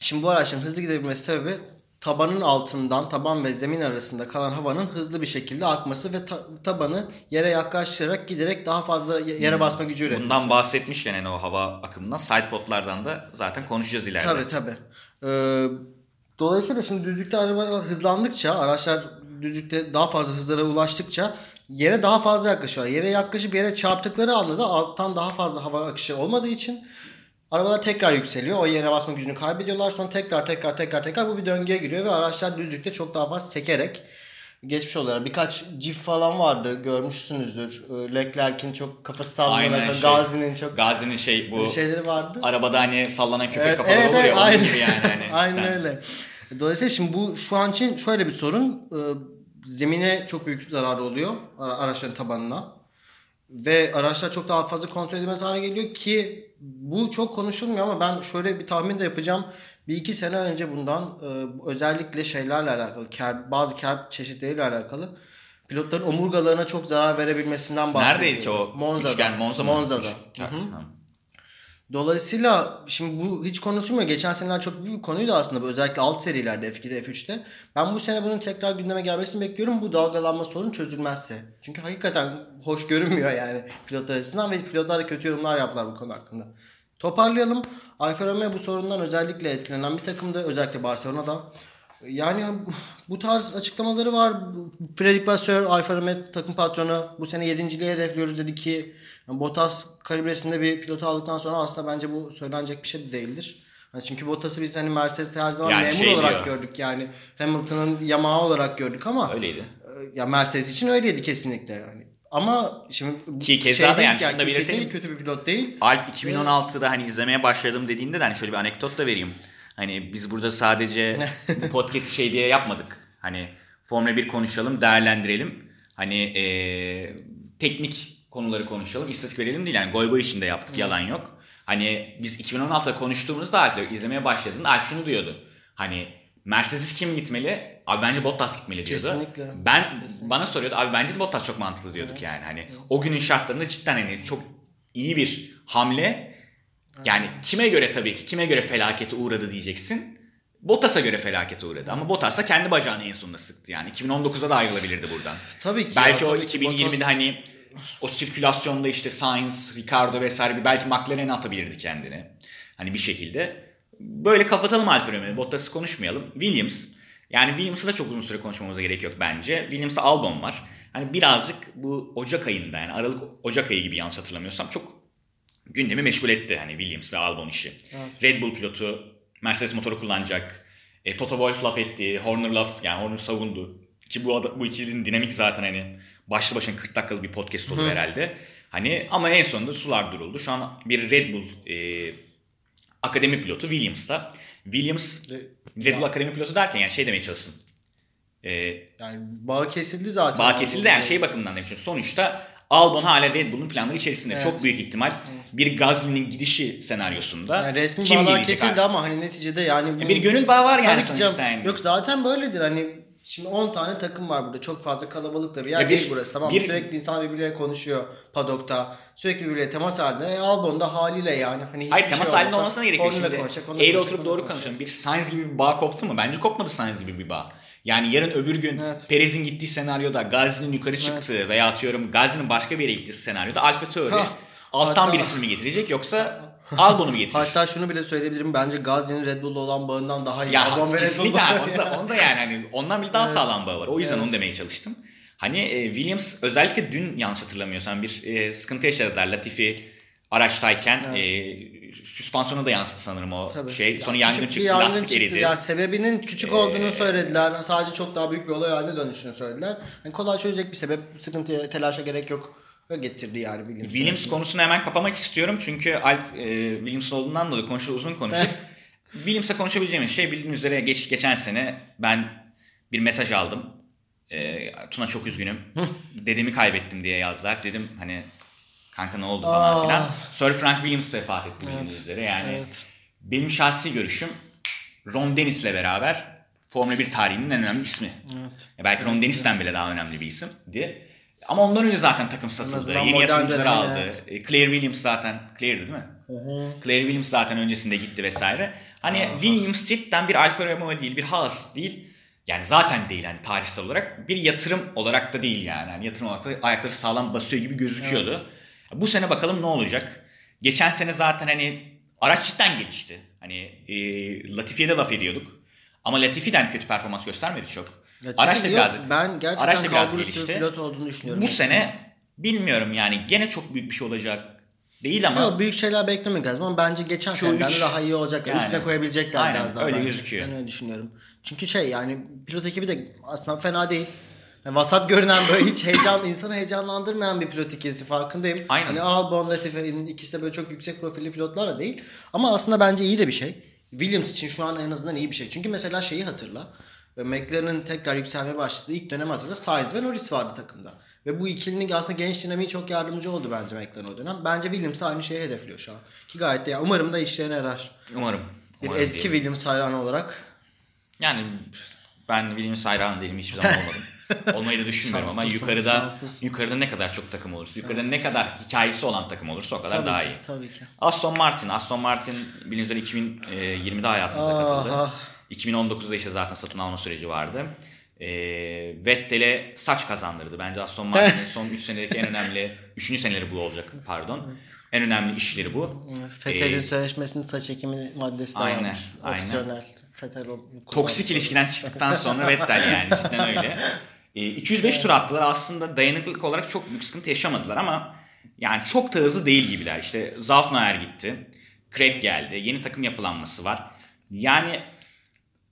Şimdi bu araçların hızlı gidebilmesi sebebi tabanın altından taban ve zemin arasında kalan havanın hızlı bir şekilde akması ve ta- tabanı yere yaklaştırarak giderek daha fazla yere basma gücü üretmesi. Bundan bahsetmişken yani o hava akımından sidepodlardan da zaten konuşacağız ileride. Tabii tabii. Ee, dolayısıyla şimdi düzlükte arabalar hızlandıkça araçlar düzlükte daha fazla hızlara ulaştıkça yere daha fazla yaklaşıyorlar. Yere yaklaşıp yere çarptıkları anda da alttan daha fazla hava akışı olmadığı için arabalar tekrar yükseliyor. O yere basma gücünü kaybediyorlar. Sonra tekrar tekrar tekrar tekrar bu bir döngüye giriyor ve araçlar düzlükte çok daha fazla sekerek geçmiş oluyorlar. Birkaç cif falan vardı görmüşsünüzdür. Ee, Leclerc'in çok kafası sallanan, şey, Gazi'nin çok Gazi'nin şey bu şeyleri vardı. arabada hani sallanan köpek Evet, kafaları evet, oluyor evet, onun aynen. gibi yani. Hani Aynen öyle. Dolayısıyla şimdi bu şu an için şöyle bir sorun. Ee, zemine çok büyük zarar oluyor ara- araçların tabanına. Ve araçlar çok daha fazla kontrol edilmez hale geliyor ki bu çok konuşulmuyor ama ben şöyle bir tahmin de yapacağım. Bir iki sene önce bundan e, özellikle şeylerle alakalı, bazı kar çeşitleriyle alakalı pilotların omurgalarına çok zarar verebilmesinden bahsediyor. Neredeydi ki o Monza'da. üçgen? Monza? Monza'da. Üç- Ha. Dolayısıyla şimdi bu hiç konuşulmuyor. Geçen seneler çok büyük bir konuydu aslında. Özellikle alt serilerde F2'de F3'te. Ben bu sene bunun tekrar gündeme gelmesini bekliyorum. Bu dalgalanma sorun çözülmezse. Çünkü hakikaten hoş görünmüyor yani pilotlar açısından ve pilotlar da kötü yorumlar yaptılar bu konu hakkında. Toparlayalım. Alfa Romeo bu sorundan özellikle etkilenen bir takımdı. Özellikle Barcelona'da. Yani bu tarz açıklamaları var. Fredrik Vasseur, Alfa Romeo takım patronu bu sene yedinciliği hedefliyoruz dedi ki Bottas kalibresinde bir pilotu aldıktan sonra aslında bence bu söylenecek bir şey de değildir. Yani çünkü Bottas'ı biz hani Mercedes'te her zaman Yani memur şey olarak diyor. gördük yani. Hamilton'ın yamağı olarak gördük ama Öyleydi. e, ya Mercedes için öyleydi kesinlikle yani. Ama şimdi Ki keza şey da yani ki, şunu da belirtelim. kesinlikle kötü bir pilot değil. Alp 2016'da hani izlemeye başladım dediğinde de hani şöyle bir anekdot da vereyim. Hani biz burada sadece bu podcast'i şey diye yapmadık. Hani Formula 1 konuşalım, değerlendirelim. Hani eee, teknik konuları konuşalım, istatistik verelim değil. Yani goy goy içinde yaptık, yalan yok. Hani biz 2016'da konuştuğumuzda Alp'le izlemeye başladığında Alp şunu diyordu. Hani Mercedes kim gitmeli? Abi bence Bottas gitmeli diyordu. Kesinlikle. Ben bana soruyordu abi bence de Bottas çok mantıklı diyorduk yani. Hani o günün şartlarında cidden hani çok iyi bir hamle. Yani kime göre tabii ki kime göre felakete uğradı diyeceksin. Bottas'a göre felakete uğradı ama Bottas da kendi bacağını en sonunda sıktı yani. 2019'da da ayrılabilirdi buradan. Tabii ki. Belki ya, o tabii ki 2020'de Bottas- hani o sirkülasyonda işte Sainz, Ricardo vesaire bir belki McLaren'e atabilirdi kendini. Hani bir şekilde. Böyle kapatalım Alfa Romeo'yu. Bottas'ı konuşmayalım. Williams. Yani Williams'ı da çok uzun süre konuşmamıza gerek yok bence. Williams'ta Albon var. Hani birazcık bu Ocak ayında yani Aralık Ocak ayı gibi yanlış hatırlamıyorsam çok gündemi meşgul etti hani Williams ve Albon işi. Red Bull pilotu Mercedes motoru kullanacak. E, Toto Wolff laf etti. Horner laf yani Horner savundu. Ki bu, bu ikilinin dinamik zaten hani başlı başına 40 dakikalık bir podcast olur herhalde. Hani ama en sonunda sular duruldu. Şu an bir Red Bull e, akademi pilotu Williams'ta. Williams Red Bull akademi pilotu derken yani şey demeye çalıştım. E, Yani bağ kesildi zaten. Bağ kesildi yani şey bakımından demiştim. Sonuçta Albon hala Red Bull'un planları içerisinde. Çok büyük ihtimal bir Gasly'nin gidişi senaryosunda. Yani resmi kim bağlar kesildi abi? ama hani neticede yani... bu- bir gönül bağı var yani sonuçta yani. Yok zaten böyledir hani Şimdi 10 tane takım var burada. Çok fazla kalabalık da bir yer Ya bir- değil burası. Tamam bir- Sürekli insan birbirleriyle konuşuyor padokta. Sürekli birbirleriyle temas halinde. E, Albon da haliyle yani. Hani Hayır temas şey halinde olmasına gerekiyor onunla şimdi. konuşacak, Eğri oturup doğru konuşalım. Bir Sainz gibi bir bağ koptu mu? Bence kopmadı Sainz gibi bir bağ. Yani yarın öbür gün Evet. Perez'in gittiği senaryoda Gazi'nin yukarı çıktığı veya atıyorum Gazi'nin başka bir yere gittiği senaryoda Alfa Tauri alttan Hatta- birisini mi getirecek yoksa Albon'u mu getirecek? Hatta şunu bile söyleyebilirim. Bence Gazi'nin Red Bull'la olan bağından daha iyi. Ya Bull kesinlikle. Onda, onda yani hani ondan bile daha sağlam bağı var. O yüzden onu demeye çalıştım. Hani e, Williams özellikle dün yanlış hatırlamıyorsam bir e, sıkıntı yaşadılar. Latifi araçtayken e, süspansiyona da yansıdı sanırım o Tabii. şey. Sonra Ya yangın bir çıktı, yangın lastik çıktı. eridi. Ee, Ya sebebinin küçük olduğunu söylediler. Sadece çok daha büyük bir olay haline dönüşünü söylediler. Yani kolay çözecek bir sebep. Sıkıntıya, telaşa gerek yok. Getirdi yani Williams. Williams konusunu hemen kapamak istiyorum çünkü Alp e, Williams'ın olduğundan dolayı konuşur uzun konuşur. Williams'la konuşabileceğimiz şey bildiğiniz üzere geç, geçen sene ben bir mesaj aldım. Ee, Tuna çok üzgünüm. Dedemi kaybettim diye yazdılar. Dedim hani kanka ne oldu falan Aa. filan. Sir Frank Williams vefat etti bildiğiniz üzere. Yani Evet. benim şahsi görüşüm Ron Dennis'le beraber Formula 1 tarihinin en önemli ismi. Ya belki Ron Dennis'ten bile daha önemli bir isim diye. Ama ondan önce zaten takım satıldı. Yeni yatırımcıları aldı. evet. E, Claire Williams zaten Claire'di değil mi? Claire Williams zaten öncesinde gitti vesaire. Hani Williams cidden bir Alfa Romeo değil, bir Haas değil. Yani zaten değil hani tarihsel olarak. Bir yatırım olarak da değil yani. yani yatırım olarak da ayakları sağlam basıyor gibi gözüküyordu. Bu sene bakalım ne olacak. Geçen sene zaten hani araç cidden gelişti. Hani e, Latifi'ye de laf ediyorduk. Ama Latifi'den kötü performans göstermedi çok. Latifi araç biraz, ben gerçekten araç kalbur üstü gelişti. pilot olduğunu düşünüyorum. Bu sene bilmiyorum yani gene çok büyük bir şey olacak değil ama Yok, büyük şeyler beklemek lazım ama bence geçen seneden üç- daha iyi olacak. Yani. Üstüne koyabilecekler Aynen, biraz daha. öyle bence. gözüküyor. Ben öyle düşünüyorum. Çünkü şey yani pilot ekibi de aslında fena değil. Yani vasat görünen böyle hiç heyecan insanı heyecanlandırmayan bir pilot ikilisi farkındayım. Aynen. Hani Albon, Latifi'nin ikisi de böyle çok yüksek profilli pilotlar da değil. Ama aslında bence iyi de bir şey. Williams için şu an en azından iyi bir şey. Çünkü mesela şeyi hatırla. Ve McLaren'ın tekrar yükselmeye başladığı ilk dönem hatırla. Sainz ve Norris vardı takımda. Ve bu ikilinin aslında genç dinamiği çok yardımcı oldu bence McLaren o dönem. Bence Williams aynı şeyi hedefliyor şu an. Ki gayet de yani umarım da işlerine yarar. umarım. Bir umarım eski diyelim. Williams hayranı olarak. Yani ben Williams hayranı değilim hiçbir zaman olmadım. Olmayı da düşünmüyorum ama Şanslısın, yukarıda şanslısın. yukarıda ne kadar çok takım olursa, yukarıda ne kadar hikayesi olan takım olursa o kadar Tabii daha ki, iyi. tabii ki. Aston Martin, Aston Martin bildiğiniz üzere 2020'de hayatımıza katıldı. Aha. 2019'da işte zaten satın alma süreci vardı. E, Vettel'e saç kazandırdı. Bence Aston Martin'in son 3 senedeki en önemli, 3. seneleri bu olacak pardon. En önemli işleri bu. Fethel'in Ee, sözleşmesinin saç ekimi maddesi de Aynen, varmış. aynen. Opsiyonel. Fethel onu Toksik ilişkiden çıktıktan sonra Vettel yani cidden öyle. E, 205 tur attılar aslında dayanıklılık olarak çok büyük sıkıntı yaşamadılar ama yani çok da hızlı değil gibiler. İşte Zafnaer gitti. Craig geldi. Yeni takım yapılanması var. Yani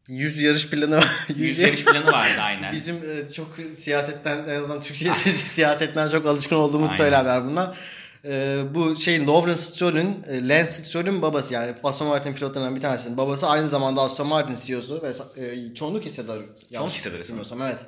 100 yarış planı var. 100 yarış planı vardı aynen. Bizim e, çok siyasetten en azından Türkiye siyasetten çok alışkın olduğumuz Aynen. söylemler bunlar. E, bu şeyin Lawrence Stroll'ün e, Lance Stroll'ün babası yani Aston Martin pilotlarından bir tanesinin babası aynı zamanda Aston Martin CEO'su ve e, çoğunluk hissedarı. yanlış hissedarı bilmiyorsam evet.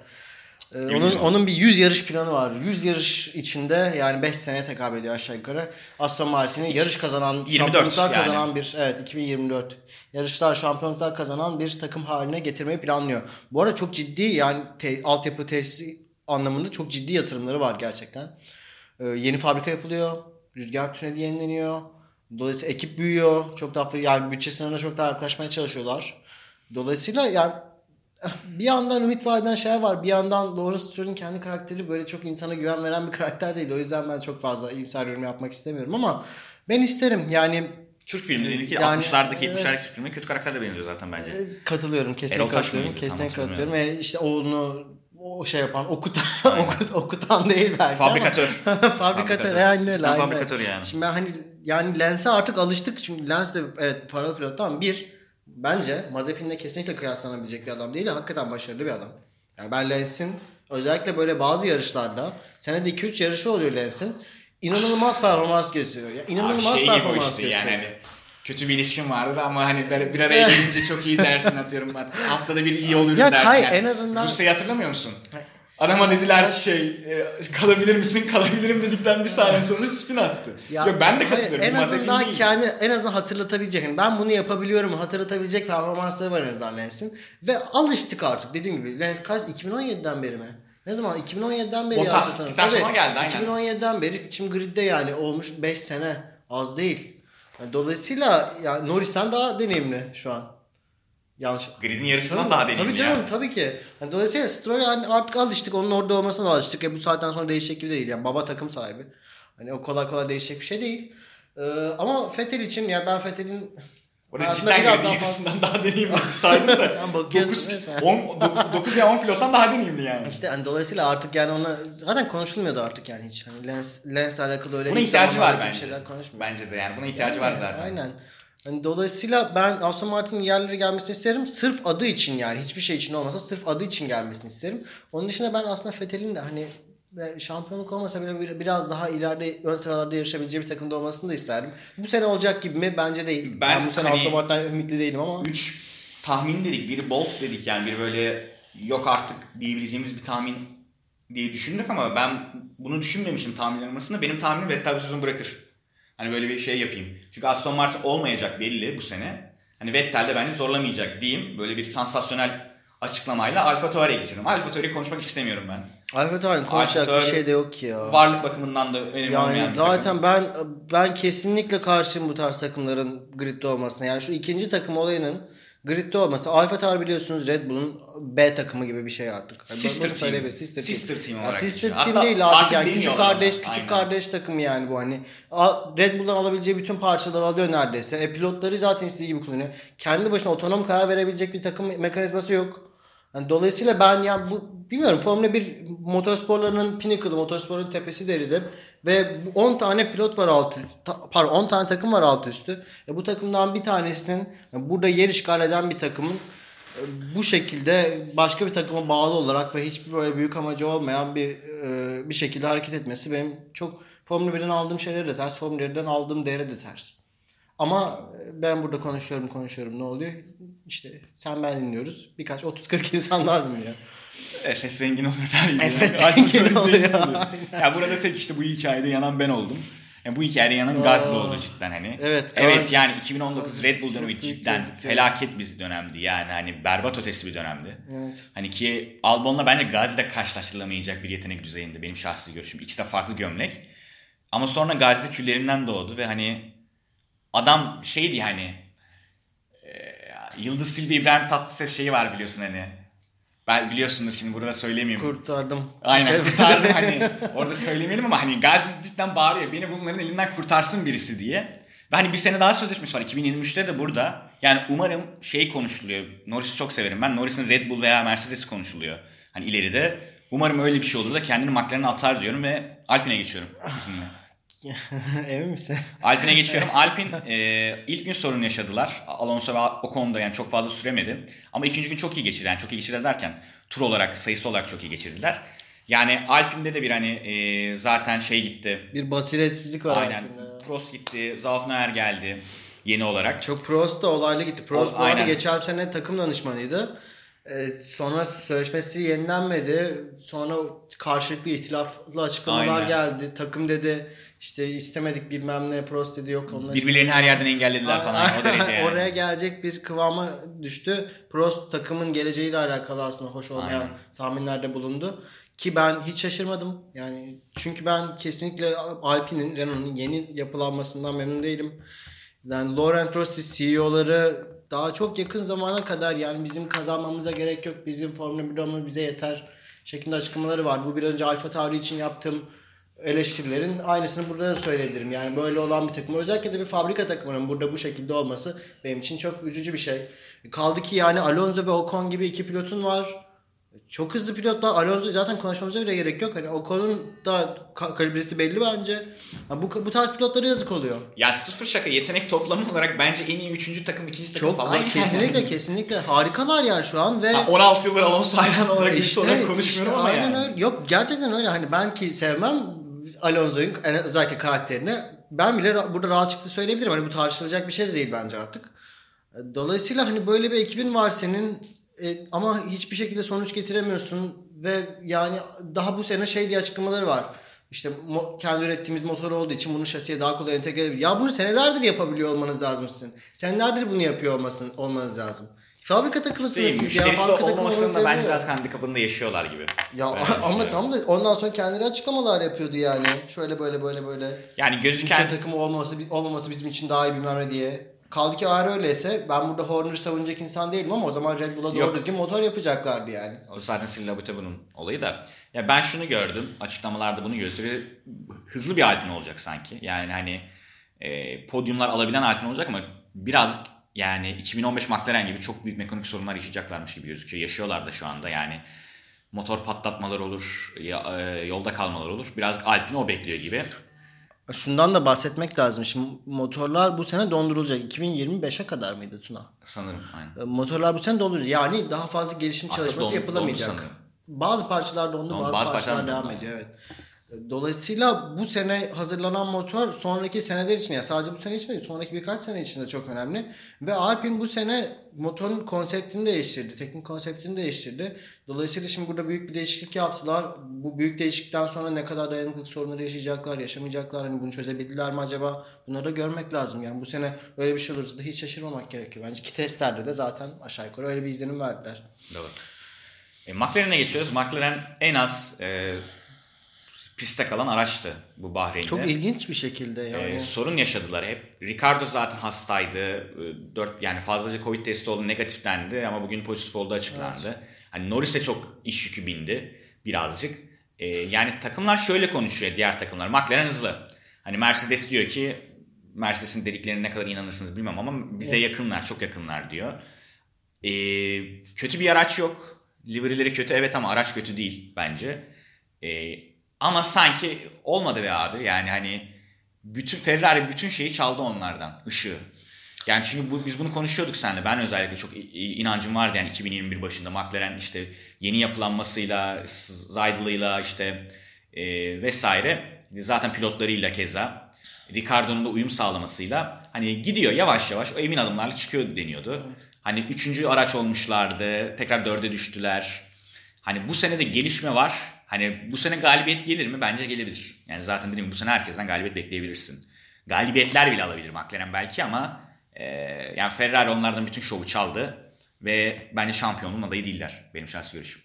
E, onun değilim. onun bir 100 yarış planı var. 100 yarış içinde yani 5 seneye tekabül ediyor aşağı yukarı. Aston Martin'in yarış kazanan, 24 şampiyonluklar yani. kazanan bir evet 2024 yarışlar şampiyonluklar kazanan bir takım haline getirmeyi planlıyor. Bu arada çok ciddi yani te- altyapı tesisi anlamında çok ciddi yatırımları var gerçekten. Ee, yeni fabrika yapılıyor. Rüzgar tüneli yenileniyor. Dolayısıyla ekip büyüyor. Çok daha yani bütçe sınırına çok daha yaklaşmaya çalışıyorlar. Dolayısıyla yani bir yandan ümit vaat eden şeyler var. Bir yandan Lawrence Stroll'ün kendi karakteri böyle çok insana güven veren bir karakter değil. O yüzden ben çok fazla iyimser yorum yapmak istemiyorum ama ben isterim. Yani Türk filmleri ki Yani, 60'lardaki evet. 70'lerdeki Türk filmleri kötü karakterle benziyor zaten bence. Katılıyorum Taş katılıyorum. Tam Kesinlikle hatırlamıyorum. katılıyorum. Ve işte oğlunu o şey yapan okutan okut, okutan değil belki Fabrikatör. ama fabrikatör yani öyle. Fabrikatör yani. Şimdi ben hani yani Lens'e artık alıştık çünkü Lens de evet paralı pilot tamam bir bence Mazepin'le kesinlikle kıyaslanabilecek bir adam değil de hakikaten başarılı bir adam. Yani ben Lens'in özellikle böyle bazı yarışlarda senede 2-3 yarışı oluyor Lens'in inanılmaz performans gösteriyor. Ya, inanılmaz Abi şey performans işte yani gösteriyor. hani kötü bir ilişkin vardır ama hani bir bir araya gelince çok iyi dersin atıyorum. Haftada bir iyi oluyoruz Ya dersin. Kay, yani. en azından- Rusya'yı hatırlamıyor musun? Adama dediler ki şey e, kalabilir misin kalabilirim dedikten bir saniye sonra spin attı. Ya, ben de hayır, katılıyorum. En azından değil. kendi en azından hatırlatabilecek. Yani ben bunu yapabiliyorum hatırlatabilecek performansları var en azından Lens'in. Ve alıştık artık dediğim gibi. Lens kaç 2017'den beri mi? Ne zaman? 2017'den beri sanırım. gittikten Tabii, sonra geldi, aynen. 2017'den beri şimdi gridde yani olmuş 5 sene. Az değil. Yani dolayısıyla yani Norris'ten daha deneyimli şu an. Yanlış. Grid'in yarısından Tabii, daha deneyimli Tabii canım ya. tabii ki. Yani dolayısıyla Stroll yani artık alıştık. Onun orada olmasına da alıştık. E bu saatten sonra değişecek gibi değil. Yani baba takım sahibi. Hani o kolay kolay değişecek bir şey değil. Ee, ama Fettel için ya ben Fettel'in Orada cidden biraz daha yarısından daha deneyimli. Saydım da. Sen bakıyorsun, 9, değil mi sen? 10, 9 ya 10 pilottan daha deneyimli yani. işte hani dolayısıyla artık yani ona zaten konuşulmuyordu artık yani hiç. Hani Lens, Lens'le alakalı öyle Buna ihtiyacı var bence. şeyler konuşmuyor. Bence de yani buna ihtiyacı var zaten. Aynen. Hani dolayısıyla ben Aston Martin'in yerlere gelmesini isterim. Sırf adı için yani hiçbir şey için olmasa sırf adı için gelmesini isterim. Onun dışında ben aslında Fethel'in de hani ve şampiyonluk olmasa bile biraz daha ileride ön sıralarda yarışabileceği bir takımda olmasını da isterdim. Bu sene olacak gibi mi? Bence değil. Ben, ben bu sene hani, Aston Martin'den ümitli değilim ama. 3 tahmin dedik. Biri Bolt dedik yani. bir böyle yok artık diyebileceğimiz bir tahmin diye düşündük ama ben bunu düşünmemişim tahminlerim arasında. Benim tahminim Vettel bu sezon bırakır. Hani böyle bir şey yapayım. Çünkü Aston Martin olmayacak belli bu sene. Hani Vettel de bence zorlamayacak diyeyim. Böyle bir sansasyonel açıklamayla Alfa Tauri'ye geçerim. Alfa Tauri'yi konuşmak istemiyorum ben. Alfa Tauri'nin konuşacak bir şey de yok ki ya. Varlık bakımından da önemli yani olmayan Zaten takım. ben ben kesinlikle karşıyım bu tarz takımların gridde olmasına. Yani şu ikinci takım olayının Grid'de olması. Alfa Tauri biliyorsunuz Red Bull'un B takımı gibi bir şey artık. Yani sister team. Sister, sister team. team olarak. sister team Hatta değil artık, yani küçük kardeş küçük Aynen. kardeş takım yani bu hani. Red Bull'dan alabileceği bütün parçaları alıyor neredeyse. E pilotları zaten istediği gibi kullanıyor. Kendi başına otonom karar verebilecek bir takım mekanizması yok. Yani dolayısıyla ben ya bu bilmiyorum Formula 1 motorsporlarının pinnacle'ı, motorsporun tepesi deriz hep. Ve 10 tane pilot var alt üst, pardon 10 tane takım var alt üstü. E bu takımdan bir tanesinin burada yer işgal eden bir takımın e, bu şekilde başka bir takıma bağlı olarak ve hiçbir böyle büyük amacı olmayan bir e, bir şekilde hareket etmesi benim çok Formula 1'den aldığım şeyleri de ters, Formula 1'den aldığım değere de ters. Ama ben burada konuşuyorum konuşuyorum ne oluyor? İşte sen ben dinliyoruz. Birkaç 30-40 insan daha dinliyor. Efes zengin oluyor gibi. Efes zengin oluyor. ya burada tek işte bu hikayede yanan ben oldum. Yani bu hikayede yanan Gazli oldu cidden hani. Evet. Evet yani 2019 Red Bull dönemi cidden felaket bir dönemdi yani hani berbat ötesi bir dönemdi. Evet. Hani ki Albon'la bence Gazi'de karşılaştırılamayacak bir yetenek düzeyinde benim şahsi görüşüm. İkisi de farklı gömlek. Ama sonra Gazi küllerinden doğdu ve hani adam şeydi hani Yıldız Silvi İbrahim Tatlıses şeyi var biliyorsun hani. Ben biliyorsundur şimdi burada söylemeyeyim. Kurtardım. Aynen kurtardım hani orada söylemeyelim ama hani Gazi cidden bağırıyor. Beni bunların elinden kurtarsın birisi diye. Ve hani bir sene daha sözleşmesi var. 2023'te de burada. Yani umarım şey konuşuluyor. Norris'i çok severim ben. Norris'in Red Bull veya Mercedes konuşuluyor. Hani ileride. Umarım öyle bir şey olur da kendini McLaren'e atar diyorum ve Alpine'e geçiyorum izinle. Emin misin? Alpine geçiyorum. Alpin e, ilk gün sorun yaşadılar. Alonso ve Ocon'da yani çok fazla süremedi. Ama ikinci gün çok iyi geçirdi. Yani çok iyi geçirdiler derken tur olarak, sayısı olarak çok iyi geçirdiler. Yani Alpin'de de bir hani e, zaten şey gitti. Bir basiretsizlik var Aynen. Alpin'de. Prost gitti. Zafner geldi yeni olarak. Çok Prost da olaylı gitti. Prost o, bu arada geçen sene takım danışmanıydı. Ee, sonra sözleşmesi yenilenmedi. Sonra karşılıklı ihtilaflı açıklamalar Aynen. geldi. Takım dedi işte istemedik bilmem ne Prost dedi yok. Onlar Birbirlerini her yerden engellediler falan o derece yani. Oraya gelecek bir kıvama düştü. Prost takımın geleceğiyle alakalı aslında hoş olmayan Aynen. tahminlerde bulundu. Ki ben hiç şaşırmadım. Yani çünkü ben kesinlikle Alpine'in, Renault'un yeni yapılanmasından memnun değilim. Yani Laurent Rossi CEO'ları daha çok yakın zamana kadar yani bizim kazanmamıza gerek yok. Bizim Formula 1 bize yeter şeklinde açıklamaları var. Bu bir önce Alfa Tauri için yaptığım eleştirilerin aynısını burada da söyleyebilirim. Yani böyle olan bir takım. Özellikle de bir fabrika takımının burada bu şekilde olması benim için çok üzücü bir şey. Kaldı ki yani Alonso ve Ocon gibi iki pilotun var. Çok hızlı pilotlar. Alonso zaten konuşmamıza bile gerek yok. Hani Ocon'un da kalibresi belli bence. Yani bu, bu tarz pilotlara yazık oluyor. Ya sıfır şaka yetenek toplamı olarak bence en iyi üçüncü takım ikinci takım Çok, falan. Kesinlikle kesinlikle harikalar yani şu an ve ha, 16 yıldır Alonso hayran olarak işte, olarak konuşmuyorum işte, ama aynen yani. Öyle. Yok gerçekten öyle hani ben ki sevmem Alonso'nun özellikle karakterini ben bile burada rahatlıkla söyleyebilirim. Hani bu tartışılacak bir şey de değil bence artık. Dolayısıyla hani böyle bir ekibin var senin e, ama hiçbir şekilde sonuç getiremiyorsun ve yani daha bu sene şey diye açıklamaları var. İşte kendi ürettiğimiz motor olduğu için bunu şasiye daha kolay entegre edebilir. Ya bunu senelerdir yapabiliyor olmanız lazım sizin. Senelerdir bunu yapıyor olmasın, olmanız lazım. Fabrika takımısınız siz ya. Fabrika takımı da bence biraz handikapında yaşıyorlar gibi. Ya ama tam da ondan sonra kendileri açıklamalar yapıyordu yani. Şöyle böyle böyle böyle. Yani gözüken... Müşteri takımı olmaması, olmaması bizim için daha iyi bilmem ne diye. Kaldı ki eğer öyleyse ben burada Horner'ı savunacak insan değilim ama o zaman Red Bull'a doğru Yok. düzgün motor yapacaklardı yani. O zaten Silla bunun olayı da. Ya ben şunu gördüm. Açıklamalarda bunu gösteriyor. Hızlı bir Alpine olacak sanki. Yani hani e, podyumlar alabilen Alpine olacak ama birazcık yani 2015 McLaren gibi çok büyük mekanik sorunlar yaşayacaklarmış gibi gözüküyor. Yaşıyorlar da şu anda yani. Motor patlatmalar olur, e, yolda kalmalar olur. Biraz Alpine o bekliyor gibi. Şundan da bahsetmek lazım. Şimdi motorlar bu sene dondurulacak. 2025'e kadar mıydı Tuna? Sanırım aynen. E, motorlar bu sene dondurulacak. Yani daha fazla gelişim Hatta çalışması don, yapılamayacak. bazı parçalar dondu, bazı, bazı parçalar parçalar devam ediyor evet. Dolayısıyla bu sene hazırlanan motor sonraki seneler için ya sadece bu sene için değil sonraki birkaç sene için de çok önemli. Ve Alpine bu sene motorun konseptini değiştirdi. Teknik konseptini değiştirdi. Dolayısıyla şimdi burada büyük bir değişiklik yaptılar. Bu büyük değişiklikten sonra ne kadar dayanıklılık sorunları yaşayacaklar, yaşamayacaklar. Hani bunu çözebildiler mi acaba? Bunları da görmek lazım. Yani bu sene öyle bir şey olursa da hiç şaşırmamak gerekiyor. Bence ki testlerde de zaten aşağı yukarı öyle bir izlenim verdiler. Doğru. E, McLaren'e geçiyoruz. McLaren en az e, pistte kalan araçtı bu Bahreyn'de. Çok ilginç bir şekilde yani. Ee, sorun yaşadılar hep. Ricardo zaten hastaydı. Ee, Dört yani fazlaca Covid testi oldu negatiftendi ama bugün pozitif olduğu açıklandı. Hani Norris'e çok iş yükü bindi birazcık. Ee, yani takımlar şöyle konuşuyor diğer takımlar. McLaren hızlı. Hani Mercedes diyor ki Mercedes'in dediklerine ne kadar inanırsınız bilmem ama bize yakınlar, çok yakınlar diyor. Ee, kötü bir araç yok. Livery'leri kötü evet ama araç kötü değil bence. Ee, ama sanki olmadı be abi. Yani hani bütün Ferrari bütün şeyi çaldı onlardan. ışığı. Yani çünkü bu, biz bunu konuşuyorduk seninle. Ben özellikle çok inancım vardı yani 2021 başında McLaren işte yeni yapılanmasıyla, Zaydel'ıyla işte e, vesaire zaten pilotlarıyla keza Ricardo'nun da uyum sağlamasıyla hani gidiyor yavaş yavaş o emin adımlarla çıkıyor deniyordu. Hani üçüncü araç olmuşlardı. Tekrar dörde düştüler. Hani bu sene de gelişme var. Hani bu sene galibiyet gelir mi? Bence gelebilir. Yani zaten dedim bu sene herkesten galibiyet bekleyebilirsin. Galibiyetler bile alabilir McLaren belki ama e, yani Ferrari onlardan bütün şovu çaldı ve bence şampiyonluğun adayı değiller benim şahsi görüşüm.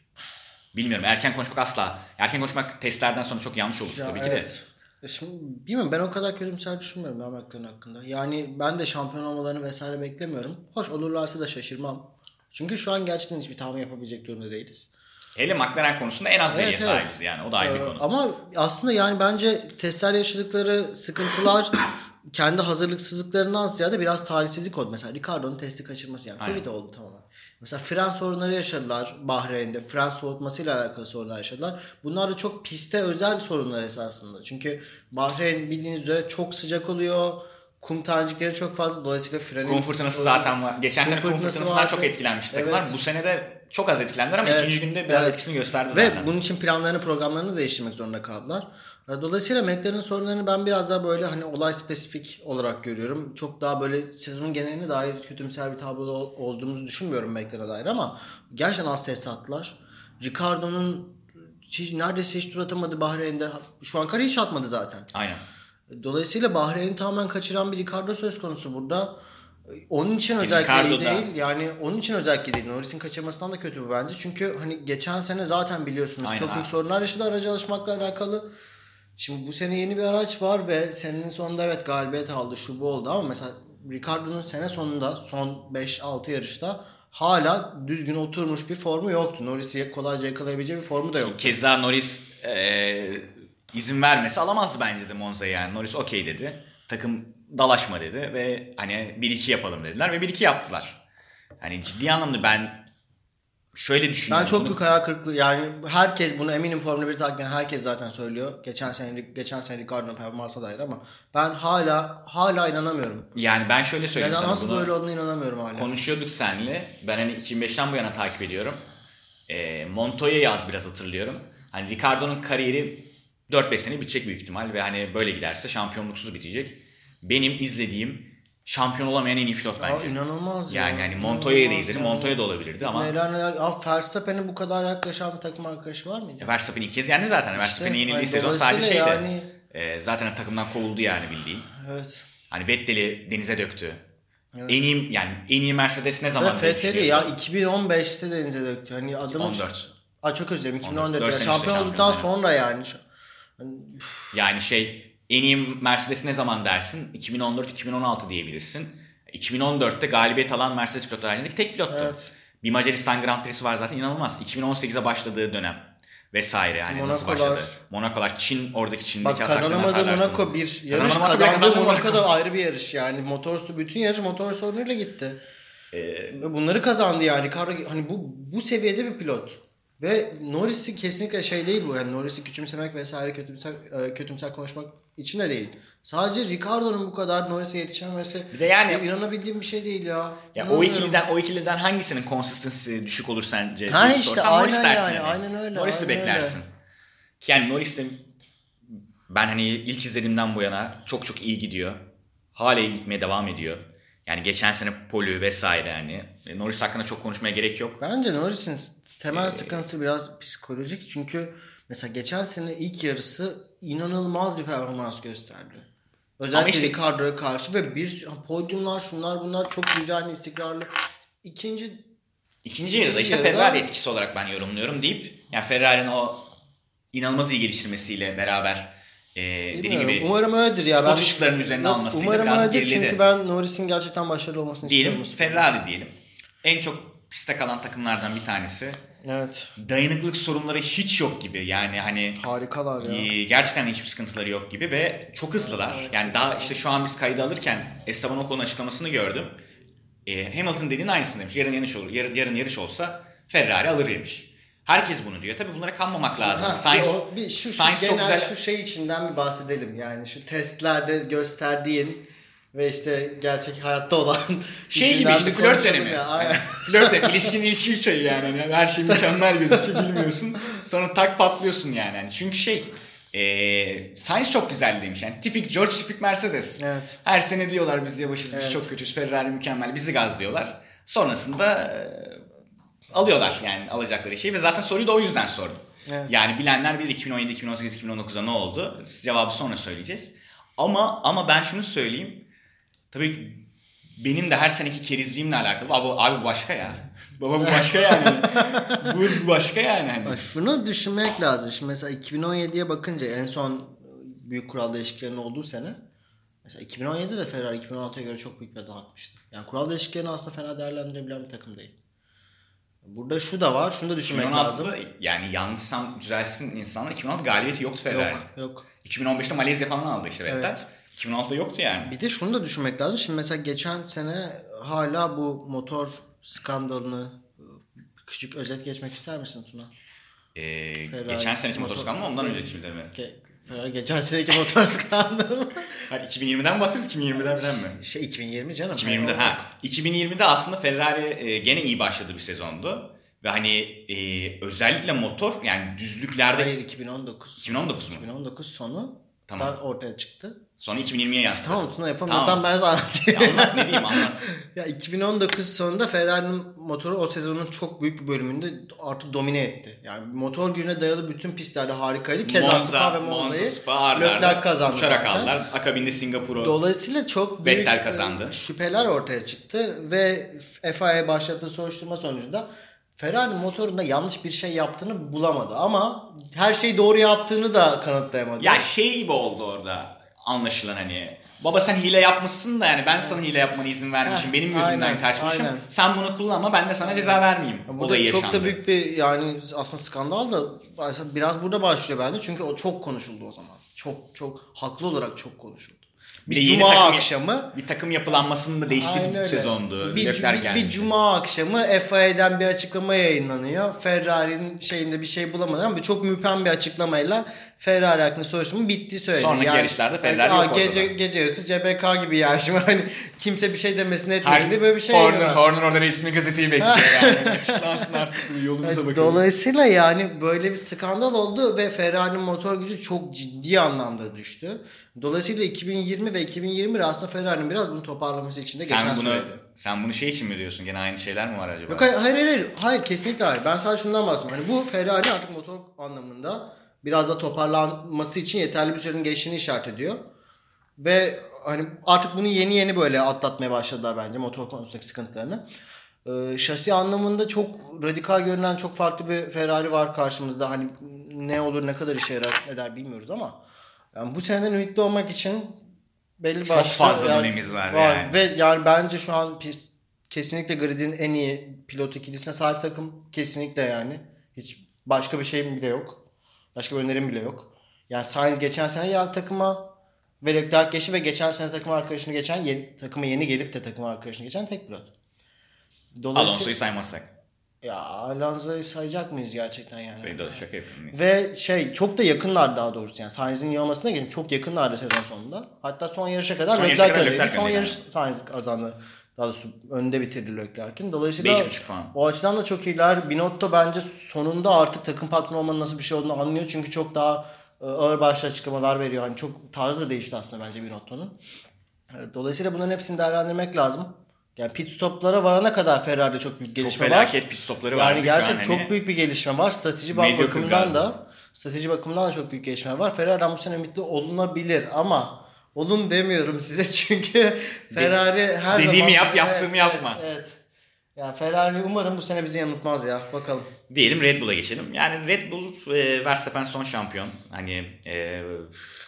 Bilmiyorum erken konuşmak asla. Erken konuşmak testlerden sonra çok yanlış olur Ya tabii ki evet. de. E Şimdi bilmiyorum ben o kadar kötümser düşünmüyorum ya McLaren hakkında. Yani ben de şampiyon olmalarını vesaire beklemiyorum. Hoş olurlarsa da şaşırmam. Çünkü şu an gerçekten hiçbir tahmin yapabilecek durumda değiliz. Hele McLaren konusunda en az veriye Evet, evet. sahibiz yani o da ayrı bir Ee, konu. Ama aslında yani bence testler yaşadıkları sıkıntılar kendi hazırlıksızlıklarından ziyade biraz talihsizlik oldu. Mesela Ricardo'nun testi kaçırması yani Covid oldu tamamen. Mesela fren sorunları yaşadılar Bahreyn'de. Fren soğutmasıyla alakalı sorunlar yaşadılar. Bunlar da çok piste özel sorunlar esasında. Çünkü Bahreyn bildiğiniz üzere çok sıcak oluyor. Kum tanecikleri çok fazla. Dolayısıyla frenin... Kum fırtınası zaten var. Geçen sene kum fırtınasından vardı. çok etkilenmişti takımlar. Evet. Bu sene de çok az etkilendiler ama Evet, ikinci günde biraz evet. etkisini gösterdi Ve zaten. bunun için planlarını programlarını değiştirmek zorunda kaldılar. E, Dolayısıyla McLaren'ın sorunlarını ben biraz daha böyle hani olay spesifik olarak görüyorum. Çok daha böyle sezonun geneline dair kötümser bir tabloda ol- olduğumuzu düşünmüyorum McLaren'a dair ama gerçekten az test attılar. Ricardo'nun hiç, neredeyse hiç tur atamadı Bahreyn'de. Şu an kare hiç atmadı zaten. Aynen. Dolayısıyla Bahreyn'i tamamen kaçıran bir Ricardo söz konusu burada. Onun için özellikle iyi değil. Yani onun için özellikle değil. Norris'in kaçırmasından da kötü bu bence. Çünkü hani geçen sene zaten biliyorsunuz Aynen çok büyük sorunlar yaşadı aracı alışmakla alakalı. Şimdi bu sene yeni bir araç var ve senenin sonunda evet galibiyet aldı şu bu oldu ama mesela Ricardo'nun sene sonunda son 5-6 yarışta hala düzgün oturmuş bir formu yoktu. Norris'i kolayca yakalayabileceği bir formu da yoktu. Keza Norris e, izin vermesi alamazdı bence de Monza'ya yani. Norris okey dedi. Takım dalaşma dedi ve hani 1-2 yapalım dediler ve 1-2 yaptılar. Hani ciddi anlamda ben şöyle düşünüyorum. Ben çok Bunu- büyük hayal kırıklığı yani herkes bunu eminim Formula 1 takip eden herkes zaten söylüyor. Geçen sene geçen sene Ricardo'nun performansına dair ama ben hala hala inanamıyorum. Yani ben şöyle söyleyeyim Neden sana nasıl bunu. böyle olduğunu inanamıyorum hala. Konuşuyorduk seninle. Ben hani 2005'ten bu yana takip ediyorum. E, Montoya'yı az biraz hatırlıyorum. Hani Ricardo'nun kariyeri 4-5 sene bitecek büyük ihtimal ve hani böyle giderse şampiyonluksuz bitecek. Benim izlediğim şampiyon olamayan en iyi pilot bence. inanılmaz ya. Yani hani Montoya'yı da İnanılmaz izledim. ya. Montoya da olabilirdi ama Neler Verstappen'e bu kadar yaklaşan bir takım arkadaşı var mıydı? Verstappen ilk kez yendi zaten. Verstappen'in yenildiği hani sezon sadece şeydi. dolayısıyla yani- E, zaten takımdan kovuldu yani bildiğin. Evet. Hani Vettel'i denize döktü. En iyi yani en iyi Mercedes ne zaman Fethel'i ya düşünüyorsun? 2015'te denize döktü. Hani adamın 14. Aa çok özür dilerim 2014. 14 Ya, şampiyon işte olduktan şampiyon, sonra yani. Yani şey en iyi Mercedes ne zaman dersin? 2014-2016 diyebilirsin. 2014'te galibiyet alan Mercedes pilotlar arasındaki tek pilottu. Evet. Bir Macaristan Grand Prix'si var zaten inanılmaz. 2018'e başladığı dönem vesaire yani nasıl Monaco'lar. başladı? Monaco'lar, Çin oradaki Çin'deki Bak hatırlarsın. Monaco bir yarış Kazanamadığı Monaco, da ayrı bir yarış yani motorsu bütün yarış motor sorunuyla gitti. Ee, bunları kazandı yani hani bu bu seviyede bir pilot. Ve Norris'i kesinlikle şey değil bu yani Norris'i küçümsemek vesaire kötümser e, kötümser konuşmak içinde değil. Sadece Ricardo'nun bu kadar Norris'e yetişememesi Bir de yani- inanabildiğim bir şey değil ya. Ya o ikiliden o ikiliden hangisinin consistency düşük olur sence? Ha işte, sorsan aynen Norris dersin yani, hani. aynen öyle, Norris'i beklersin. Ki yani Norris de ben hani ilk izlediğimden bu yana çok çok iyi gidiyor. Hala iyi gitmeye devam ediyor. Yani geçen sene polü vesaire yani. E, Norris hakkında çok konuşmaya gerek yok. Bence Norris'in Ee, temel sıkıntısı biraz psikolojik. Çünkü mesela geçen sene ilk yarısı inanılmaz bir performans gösterdi. Özellikle işte- Ricardo'ya karşı ve bir podyumlar şunlar bunlar çok güzel istikrarlı. İkinci İkinci yarıda İkinci işte yarıda- Ferrari etkisi olarak ben yorumluyorum deyip yani Ferrari'nin o inanılmaz iyi geliştirmesiyle beraber e, dediğim gibi umarım öyledir ya. spot ışıklarının üzerine almasıyla Umarım biraz öyledir geriledi. çünkü ben Norris'in gerçekten başarılı olmasını diyelim istiyorum. Ferrari diyelim. En çok piste kalan takımlardan bir tanesi. Evet. Dayanıklılık sorunları hiç yok gibi. Yani hani Harikalar ya. e, gerçekten hiçbir sıkıntıları yok gibi ve çok hızlılar. Yani daha işte şu an biz kaydı alırken Esteban Ocon'un açıklamasını gördüm. E, Hamilton dediğin aynısını demiş. Yarın yarış olur, yarın, yarın yarış olsa Ferrari alır demiş. Herkes bunu diyor. Tabii bunlara kanmamak lazım. Ha, Sainz, bir o- bir şu, şu genel güzel şu şey içinden bir bahsedelim. Yani şu testlerde gösterdiğin ve işte gerçek hayatta olan şey gibi işte flört dönemi. ya. Aynen. flört dönemi. İlişkinin ilk üç ayı yani. Hani her şey mükemmel gözüküyor bilmiyorsun. Sonra tak patlıyorsun yani. Hani çünkü şey e, Sainz çok güzel demiş. Yani tipik George tipik Mercedes. Evet. Her sene diyorlar biz yavaşız biz Evet. çok kötüyüz. Ferrari mükemmel bizi gazlıyorlar. Sonrasında e, alıyorlar yani alacakları şeyi ve zaten soruyu da o yüzden sordum. Evet. Yani bilenler bilir 2017, 2018, 2019'da ne oldu? Cevabı sonra söyleyeceğiz. Ama ama ben şunu söyleyeyim. Tabii benim de her seneki kerizliğimle alakalı. Abi, abi başka ya. Baba bu başka yani. bu hız bu başka yani. Hani. Şunu düşünmek lazım. Şimdi mesela 2017'ye bakınca en son büyük kural değişikliklerinin olduğu sene mesela 2017'de de Ferrari 2016'ya göre çok büyük bir adım atmıştı. Yani kural değişikliklerini aslında fena değerlendirebilen bir takım değil. Burada şu da var. Şunu da düşünmek lazım. 2016'da yani yanlışsam düzelsin insanlar 2016 galibiyeti yoktu Ferrari. Yok yok. 2015'te Malezya falan aldı işte Vettel. Evet. 2016'da yoktu yani. Bir de şunu da düşünmek lazım. Şimdi mesela geçen sene hala bu motor skandalını küçük özet geçmek ister misin Tuna? Ee, Ferrari geçen seneki motor- motosiklet mı ondan önceki mi? Ge- Ferrari geçen seneki motor skandalı. Hani 2020'den bahsediyoruz 2020'den mi? şey 2020 canım. 2020'de Yani o- ha 2020'de aslında Ferrari e, gene iyi başladı bir sezondu ve hani e, özellikle motor yani düzlüklerde Hayır 2019. 2019 mu? 2019 sonu Tamam. ortaya çıktı. Sonra 2020'ye yansıdı. Tamam Tuna yapamıyorsan Tamam. ben sana anlatayım. Ya anlat ne diyeyim anlat. ya 2019 sonunda Ferrari'nin motoru o sezonun çok büyük bir bölümünde artık domine etti. Yani motor gücüne dayalı bütün pistlerde harikaydı. Keza Spa ve Monza, Monza'yı arda Leclerc kazandı uçarak zaten. aldılar. Akabinde Singapur'u. Dolayısıyla çok büyük Vettel kazandı. e, şüpheler ortaya çıktı ve FIA başlattığı soruşturma sonucunda Ferrari motorunda yanlış bir şey yaptığını bulamadı ama her şeyi doğru yaptığını da kanıtlayamadı. Ya şey gibi oldu orada anlaşılan hani. Baba sen hile yapmışsın da yani ben sana hile yapmana izin vermişim. Heh, benim yüzümden aynen, kaçmışım. aynen. Sen bunu kullanma ben de sana ceza vermeyeyim. Burada Olayı çok yaşandı. da büyük bir yani aslında skandal da biraz burada başlıyor bence çünkü o çok konuşuldu o zaman. Çok çok haklı olarak çok konuşuldu. Bir Bir, cuma takım- akşamı Bir takım yapılanmasının da bir öyle. sezondu. Bir, bir, bir cuma akşamı FIA'den bir açıklama yayınlanıyor. Ferrari'nin şeyinde bir şey bulamadı ama çok müphem bir açıklamayla Ferrari hakkında soruşturma bitti söyledi. Sonraki yarışlarda Ferrari Aa, yok gece, ortada. gece yarısı CBK gibi yani şimdi hani kimse bir şey demesin etmesin diye böyle bir şey Horner. Horner orada resmi gazeteyi bekliyor yani. Açıklansın artık yolumuza bakalım. Dolayısıyla yani böyle bir skandal oldu ve Ferrari'nin motor gücü çok ciddi anlamda düştü. Dolayısıyla 2020 ve 2021 aslında Ferrari'nin biraz bunu toparlaması için de geçen sen bunu süreydi. sen bunu şey için mi diyorsun? Gene aynı şeyler mi var acaba? Yok hayır hayır hayır, hayır kesinlikle hayır. Ben sadece şundan bahsediyorum. Hani bu Ferrari artık motor anlamında biraz da toparlanması için yeterli bir sürenin geçtiğini işaret ediyor. Ve hani artık bunu yeni yeni böyle atlatmaya başladılar bence motor konusundaki sıkıntılarını. Ee, şasi anlamında çok radikal görünen çok farklı bir Ferrari var karşımızda. Hani ne olur ne kadar işe yarar eder bilmiyoruz ama yani bu seneden ümitli olmak için belli Çok başlı fazla yani dönemimiz var yani. Ve yani bence şu an pist kesinlikle gridin en iyi pilot ikilisine sahip takım. Kesinlikle yani. Hiç başka bir şeyim bile yok. Başka bir önerim bile yok. Yani Sainz geçen sene geldi takıma ve Leclerc geçti ve geçen sene takım arkadaşını geçen yeni, takıma yeni gelip de takım arkadaşını geçen tek pilot. Alonso'yu saymazsak. Ya Alonso'yu sayacak mıyız gerçekten yani? Ben de şaka yapıyorum. Ve şey çok da yakınlar daha doğrusu yani Sainz'in iyi olmasına gelin çok yakınlardı sezon sonunda. Hatta son yarışa kadar Son yarışa Leclerc kadar öndeydi. Leclerc Son yarış Sainz kazandı. Daha doğrusu önde bitirdi Leclerc'in. Dolayısıyla 5,5 puan. o açıdan da çok iyiler. Binotto bence sonunda artık takım patronu olmanın nasıl bir şey olduğunu anlıyor. Çünkü çok daha e, ağır başlı açıklamalar veriyor. Hani çok tarzı da değişti aslında bence Binotto'nun. Evet, Dolayısıyla bunların hepsini değerlendirmek lazım. Yani pit stoplara varana kadar Ferrari'de çok büyük Çok gelişme var. felaket pit stopları var. Yani gerçekten çok büyük bir gelişme var. Strateji bakımından da strateji bakımından da çok büyük gelişme var. Ferrari'den bu sene ümitli olunabilir ama olun demiyorum size çünkü Ferrari her Dediğimi zaman yap, bize- yaptığımı evet, yapma. Evet. Ya Ferrari umarım bu sene bizi yanıltmaz ya. Bakalım. Diyelim Red Bull'a geçelim. Yani Red Bull e, Verstappen son şampiyon. Hani e,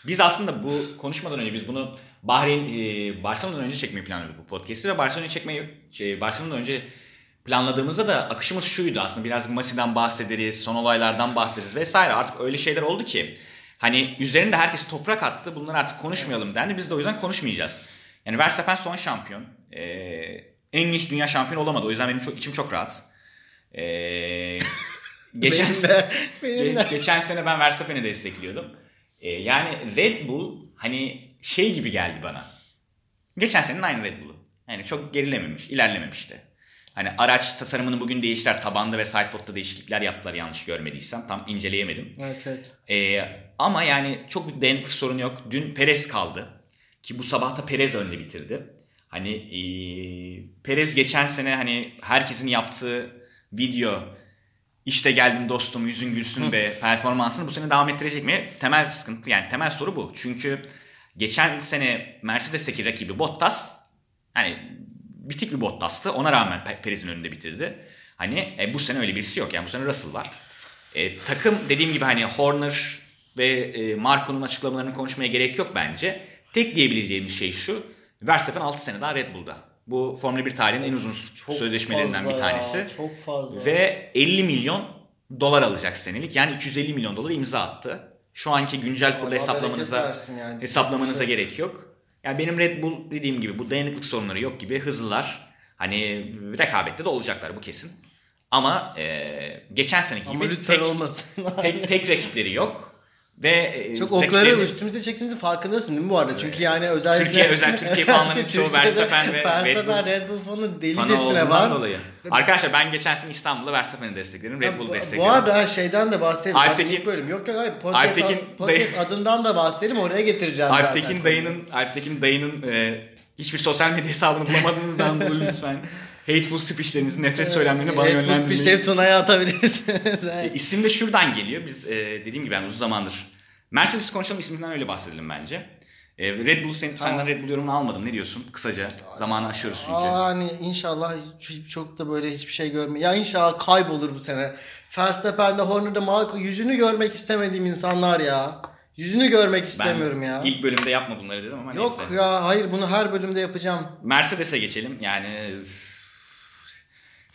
biz aslında bu konuşmadan önce biz bunu Bahreyn e, Barcelona'dan önce çekmeyi planlıyorduk bu podcast'i ve Barcelona'yı çekmeyi şey, Barcelona'dan önce planladığımızda da akışımız şuydu aslında biraz Masi'den bahsederiz, son olaylardan bahsederiz vesaire. Artık öyle şeyler oldu ki hani üzerinde herkes toprak attı. Bunları artık konuşmayalım dendi. Biz de o yüzden konuşmayacağız. Yani Verstappen son şampiyon. E, en genç dünya şampiyonu olamadı. O yüzden benim çok içim çok rahat. E, geçen Benim de. Benim de. Ge- geçen sene ben Verstappen'i destekliyordum. Ee, yani Red Bull hani şey gibi geldi bana. Geçen senenin aynı Red Bull'u. Yani çok gerilememiş, ilerlememişti. Hani araç tasarımını bugün değiştiler. Tabanda ve sidepod'da değişiklikler yaptılar yanlış görmediysem. Tam inceleyemedim. Evet evet. Ee, ama yani çok bir dayanıklı sorun yok. Dün Perez kaldı. Ki bu sabah da Perez önde bitirdi. Hani ee, Perez geçen sene hani herkesin yaptığı video işte geldim dostum yüzün gülsün ve performansını bu sene devam ettirecek mi? Temel sıkıntı yani temel soru bu. Çünkü geçen sene Mercedes'teki rakibi Bottas hani bitik bir Bottas'tı. Ona rağmen Pe- Perez'in önünde bitirdi. Hani e, bu sene öyle birisi yok. Yani bu sene Russell var. E, takım dediğim gibi hani Horner ve e, Marco'nun açıklamalarını konuşmaya gerek yok bence. Tek diyebileceğimiz şey şu. Verstappen 6 sene daha Red Bull'da. Bu Formula 1 tarihinin en uzun sözleşmelerinden fazla bir ya, tanesi. çok fazla. Ve 50 milyon dolar alacak senelik. Yani 250 milyon dolar imza attı. Şu anki güncel kurla hesaplamanıza yani. hesaplamanıza gerek yok. Yani benim Red Bull dediğim gibi bu dayanıklık sorunları yok gibi hızlılar. Hani rekabette de olacaklar bu kesin. Ama e, geçen seneki Ama gibi lütfen tek, olmasın. tek, tek rakipleri yok. Ve e, Çok okları rakiplerini- üstümüze çektiğimizin farkındasın değil mi bu arada? Çünkü yani özellikle... Türkiye özel Türkiye fanlarının çoğu Verstappen ve Verstappen Red Bull fanı delicesine var. dolayı. Arkadaşlar ben geçen sene İstanbul'da Verstappen'i destekledim. Red Bull'u Bu- destekledim. Bu arada şeyden de bahsedelim. Alptekin- bölüm. Yok yok hayır. Podcast, Alptekin podcast adından da bahsedelim oraya getireceğim zaten. Alptekin dayının Alptekin dayının e, hiçbir sosyal medya hesabını bulamadığınızdan dolayı lütfen hateful speechlerinizi, nefret söylemlerini bana bu yönlendirmeyin. speechleri Tuna'ya atabilirsiniz. E, isim de şuradan geliyor. Biz e, dediğim gibi ben uzun zamandır Mercedes konuşalım isminden öyle bahsedelim bence. E, Red Bull sen, senden Red Bull yorumunu almadım. Ne diyorsun? Kısaca zamanı aşıyoruz çünkü. Aa, hani inşallah çok da böyle hiçbir şey görme. Ya inşallah kaybolur bu sene. Verstappen'de Horner'da Marco yüzünü görmek istemediğim insanlar ya. Yüzünü görmek ben istemiyorum ya. ilk bölümde yapma bunları dedim ama Yok neyse. ya hayır bunu her bölümde yapacağım. Mercedes'e geçelim. Yani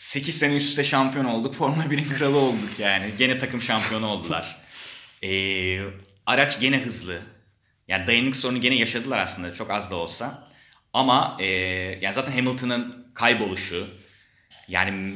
8 sene üst üste şampiyon olduk. Formula 1'in kralı olduk yani. Gene takım şampiyonu oldular. Ee, araç gene hızlı. Yani dayanıklık sorunu gene yaşadılar aslında çok az da olsa. Ama e, yani zaten Hamilton'ın kayboluşu. Yani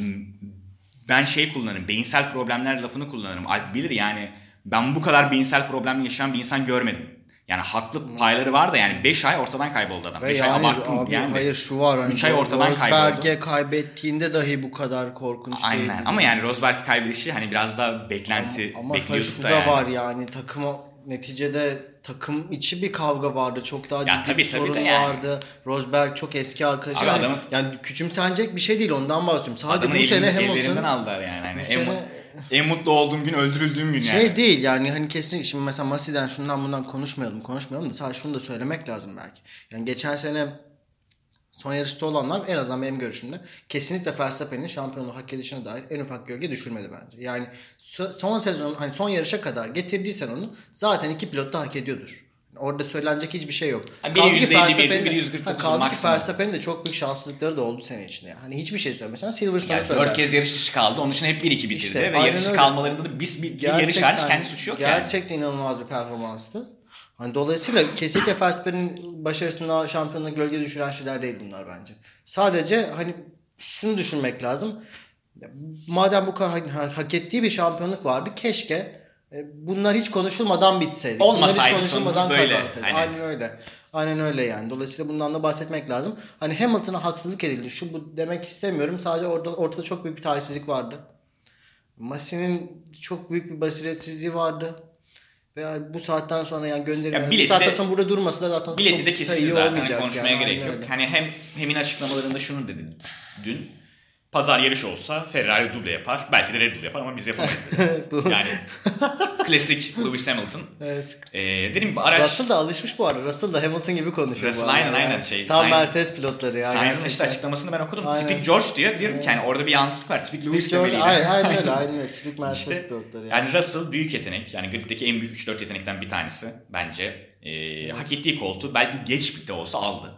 ben şey kullanırım. Beyinsel problemler lafını kullanırım. Alp bilir yani ben bu kadar beyinsel problem yaşayan bir insan görmedim. Yani haklı payları var da yani 5 ay ortadan kayboldu adam. Ve 5 ay yani abarttım abi yani. hayır şu var hani ay ortadan Rosberg'e kaybettiğinde dahi bu kadar korkunç Aynen değildi. ama yani Rosberg'i kaybedişi hani biraz daha beklenti Ama bekliyorduk şu da da yani. var yani takıma neticede takım içi bir kavga vardı. Çok daha Ya ciddi tabii, bir tabii sorun de yani. vardı. Rosberg çok eski arkadaşı. Abi Yani, adamın- yani küçümsenecek bir şey değil ondan bahsediyorum. Sadece bu sene Hamilton aldılar yani. Hani bu en, sene- en mutlu olduğum gün öldürüldüğüm gün şey yani. değil yani hani kesinlikle şimdi mesela Masi'den şundan bundan konuşmayalım konuşmayalım da sadece şunu da söylemek lazım belki. Yani geçen sene son yarışta olanlar en azından benim görüşümde kesinlikle Verstappen'in şampiyonluğu hak edişine dair en ufak gölge düşürmedi bence. Yani so- son sezon hani son yarışa kadar getirdiysen onu zaten iki pilot da hak ediyordur. Orada söylenecek hiçbir şey yok. Biri Kaldı ki %51, Verstappen'in de- biri %49 ha, Kaldı ki maksimum. Verstappen'in de çok büyük şanssızlıkları da oldu sene içinde. Yani. Hani hiçbir şey söylemesen Silverstone'u Yani söylersin. 4 kez yarış dışı kaldı. Onun için hep 1-2 bitirdi. İşte, Ve yarış dışı kalmalarında da biz bir, bir yarış hariç kendi suçu yok yani. Gerçekten inanılmaz bir performanstı. Hani dolayısıyla kesinlikle Verstappen'in başarısına şampiyonluğa gölge düşüren şeyler değil bunlar bence. Sadece hani şunu düşünmek lazım. Madem bu kadar hak, ettiği bir şampiyonluk vardı keşke bunlar hiç konuşulmadan bitseydi. Olmasaydı bunlar hiç konuşulmadan böyle. kazansaydı. Hani- Aynen öyle. Aynen öyle yani. Dolayısıyla bundan da bahsetmek lazım. Hani Hamilton'a haksızlık edildi. Şu bu demek istemiyorum. Sadece orada ortada çok büyük bir talihsizlik vardı. Masi'nin çok büyük bir basiretsizliği vardı. Ve bu saatten sonra yani gönderim. Ya yani bu saatten de- sonra burada durması da zaten Bileti de iyi zaten. olmayacak Konuşmaya yani. gerek Aynen yok. öyle. Hani hem Hem'in açıklamalarında şunu dedi dün. Pazar yarış olsa Ferrari duble yapar. Belki de Red Bull yapar ama biz yapamayız dedi. Yani klasik Lewis Hamilton. Evet. Ee, dedim gibi araç Russell da alışmış bu arada. Russell da Hamilton gibi konuşuyor. Russell bu arada aynen, yani. aynen şey, Tam Sainz- Mercedes pilotları ya. Sainz'ın işte açıklamasını ben okudum. Aynen. Tipik George diyor. Diyorum ki yani orada bir yanlışlık var. Tipik Lewis demeliydi. Aynen, aynen öyle. Aynen öyle. Tipik Mercedes İşte, pilotları yani. yani Russell büyük yetenek. Yani griddeki en büyük 3-4 yetenekten bir tanesi bence. Ee, Hak ettiği koltuğu belki geç de olsa aldı.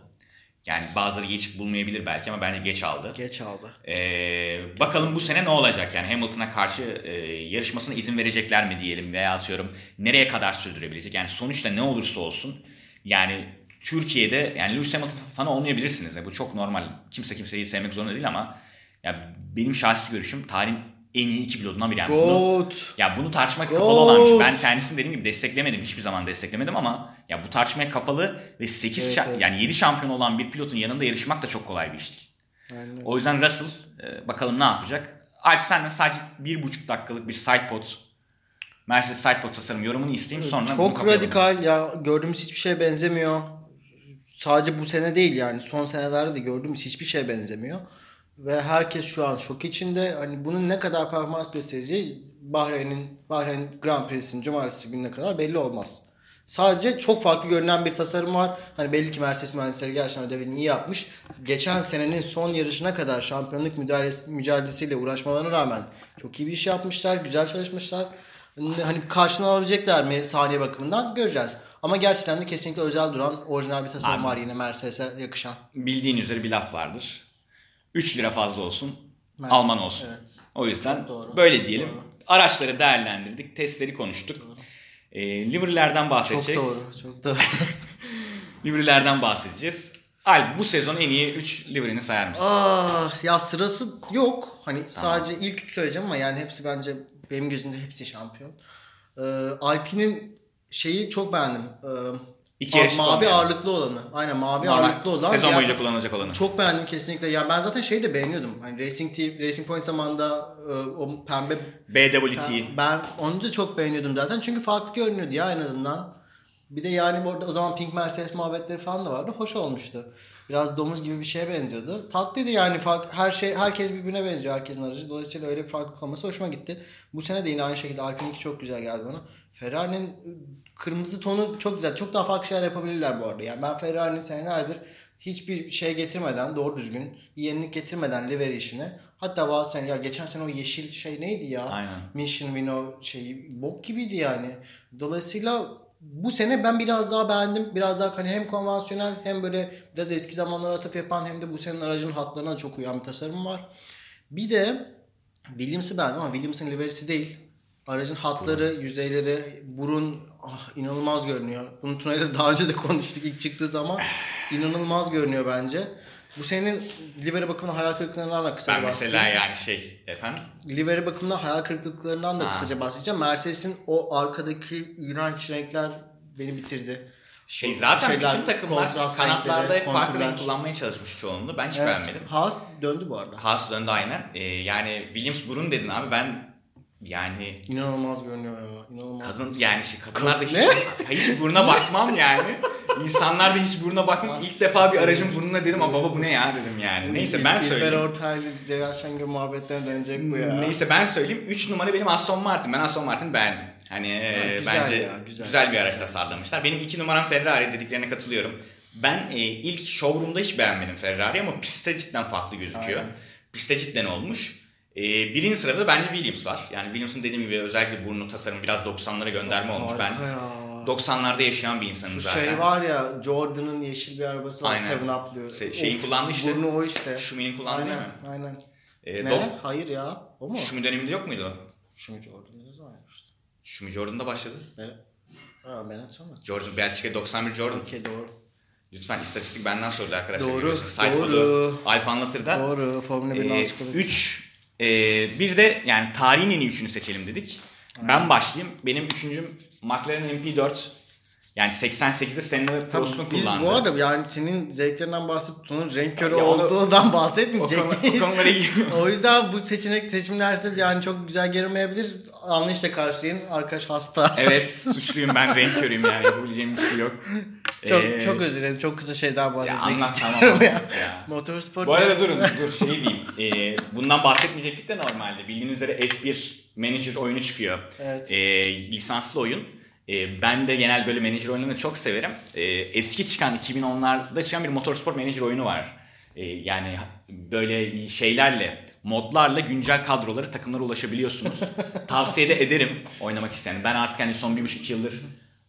Yani bazıları geç bulmayabilir belki ama bence geç aldı. Geç aldı. Ee, bakalım bu sene ne olacak? Yani Hamilton'a karşı e, yarışmasına izin verecekler mi diyelim veya atıyorum nereye kadar sürdürebilecek? Yani sonuçta ne olursa olsun yani Türkiye'de yani Lewis Hamilton fanı olmayabilirsiniz. Yani bu çok normal. Kimse kimseyi sevmek zorunda değil ama ya benim şahsi görüşüm tarihin en iyi iki pilotundan biri. Yani bunu, ya bunu tartışmak kapalı olan bir şey. Ben kendisini dediğim gibi desteklemedim. Hiçbir zaman desteklemedim ama ya bu tartışmaya kapalı ve 8 Evet, evet. yani 7 şampiyon olan bir pilotun yanında yarışmak da çok kolay bir iş değil. Aynen. O yüzden Russell e, bakalım ne yapacak. Alp senden sadece bir buçuk dakikalık bir sidepod Mercedes sidepod tasarım yorumunu isteyeyim sonra Çok radikal ya. Gördüğümüz hiçbir şeye benzemiyor. Sadece bu sene değil yani. Son senelerde de gördüğümüz hiçbir şeye benzemiyor. Ve herkes şu an şok içinde. Hani bunun ne kadar performans göstereceği Bahreyn'in Bahreyn Grand Prix'sinin cumartesi gününe kadar belli olmaz. Sadece çok farklı görünen bir tasarım var. Hani belli ki Mercedes mühendisleri gerçekten ödevini iyi yapmış. Geçen senenin son yarışına kadar şampiyonluk müdahalesi, mücadelesiyle uğraşmalarına rağmen çok iyi bir iş yapmışlar. Güzel çalışmışlar. Hani karşılığını alabilecekler mi saniye bakımından göreceğiz. Ama gerçekten de kesinlikle özel duran orijinal bir tasarım Abi. var yine Mercedes'e yakışan. Bildiğin üzere bir laf vardır. 3 lira fazla olsun Mercedes, Alman olsun. evet. O yüzden böyle diyelim. Doğru. Araçları değerlendirdik. Testleri konuştuk. E, livery'lerden Çok bahsedeceğiz. doğru. Çok doğru. Livery'lerden bahsedeceğiz. Alp bu sezon en iyi 3 livery'ni sayar mısın? Ah ya sırası yok. Hani sadece ilk üç söyleyeceğim ama yani hepsi bence benim gözümde hepsi şampiyon. Ee, Alpine'in şeyi çok beğendim. Ee, İki yarışta mavi olmayan. ağırlıklı olanı. Aynen mavi Normal, ağırlıklı olan. sezon boyunca kullanılacak olanı. Çok beğendim kesinlikle. Ya ben zaten şeyi de beğeniyordum. Hani Racing Team, Racing Point zamanında e, o pembe BWT. ben onu da çok beğeniyordum zaten. Çünkü farklı görünüyordu ya en azından. Bir de yani bu arada o zaman Pink Mercedes muhabbetleri falan da vardı. Hoş olmuştu. Biraz domuz gibi bir şeye benziyordu. Tatlıydı yani fark, her şey herkes birbirine benziyor herkesin aracı. Dolayısıyla öyle bir farklılık olması hoşuma gitti. Bu sene de yine aynı şekilde Alpine 2 çok güzel geldi bana. Ferrari'nin kırmızı tonu çok güzel. Çok daha farklı şeyler yapabilirler bu arada. Yani ben Ferrari'nin senelerdir hiçbir şey getirmeden doğru düzgün yenilik getirmeden livery işine hatta bazı sene ya geçen sene o yeşil şey neydi ya? Aynen. Mission Vino şeyi bok gibiydi yani. Dolayısıyla bu sene ben biraz daha beğendim. Biraz daha hani hem konvansiyonel hem böyle biraz eski zamanlara atıf yapan hem de bu senin aracın hatlarına çok uyan bir tasarım var. Bir de Williams'ı beğendim ama Williams'ın liverisi değil. Aracın hatları, yüzeyleri, burun ah, inanılmaz görünüyor. Bunu Tuna'yla daha önce de konuştuk ilk çıktığı zaman. inanılmaz görünüyor bence. Bu senin livery bakımından hayal kırıklıklarından da kısaca Ben bahsedeyim. mesela yani şey efendim Livery bakımından hayal kırıklıklarından da Ha. kısaca bahsedeceğim. Mercedes'in o arkadaki iğrenç renkler beni bitirdi. şey zaten şeyler, bütün takımlar kanatlarda hep farklı renk kullanmaya çalışmış çoğunluğu. Ben hiç Evet. beğenmedim. Haas döndü bu arada. Haas döndü aynen. Ee, yani Williams burun dedin abi ben yani İnanılmaz görünüyor ya. İnanılmaz. kadın yani şey kadınlar da hiç, hiç buruna bakmam yani. İnsanlar da hiç buruna bakmam. İlk defa bir aracın burnuna dedim ama baba bu ne ya dedim yani. Neyse ben İlber söyleyeyim. Ortaylı, Celal Şengör muhabbetlerine dönecek bu ya. Neyse ben söyleyeyim. 3 numara benim Aston Martin. Ben Aston Martin beğendim. Hani e, güzel bence ya, güzel. güzel. bir araç tasarlamışlar. Benim 2 numaram Ferrari dediklerine katılıyorum. Ben e, ilk showroom'da hiç beğenmedim Ferrari ama pistte cidden farklı gözüküyor. Aynen. Pistte cidden olmuş. E, birinci sırada bence Williams var. Yani Williams'ın dediğim gibi özellikle burnu tasarımı biraz 90'lara gönderme olmuş. Ben ya. 90'larda yaşayan bir insanım Şu zaten. şey var ya Jordan'ın yeşil bir arabası var. Aynen. Seven Up diyor. Se- şeyin Of, kullandığı işte. Burnu o işte. Şumi'nin kullandığı aynen, değil mi? Aynen. E, Ne? Dok- Hayır ya. O mu? Şumi döneminde yok muydu o? Şumi Jordan'da ne zaman yapmıştı? Şumi Jordan'da başladı. Ben... Ha ben sonra. Jordan, Belçika 91 Jordan. Okey doğru. Lütfen istatistik benden sordu arkadaşlar. Doğru, doğru. Alp anlatır da. Doğru. Formula 1'in ansiklopedisi. 3 Ee, bir de yani tarihin en iyi üçünü seçelim dedik. Ben başlayayım. Benim üçüncüm McLaren MP4. Yani 88'de Senna ve Prost'un Biz kullandığı. bu arada yani senin zevklerinden bahsedip bunun renk körü olduğundan o, bahsetmeyecek o miyiz? ilgili. o yüzden bu seçenek seçimlerse yani çok güzel gelmeyebilir. Anlayışla karşılayın. Arkadaş hasta. evet suçluyum ben renk körüyüm yani yapabileceğim bir şey yok. Çok Ee, çok özür dilerim. Çok kısa şeyden bahsetmek anlat, istiyorum tamam, ya. ya. Motorsport. Bu arada durun dur şey diyeyim. Ee, bundan bahsetmeyecektik de normalde. Bildiğiniz üzere F1 Manager oyunu çıkıyor. Evet. Ee, lisanslı oyun. Ee, ben de genel böyle manager oyunlarını çok severim. Ee, eski çıkan 2010'larda çıkan bir motorsport manager oyunu var. Ee, yani böyle şeylerle modlarla güncel kadroları takımlara ulaşabiliyorsunuz. Tavsiye de ederim oynamak isteyen. Ben artık hani son bir buçuk yıldır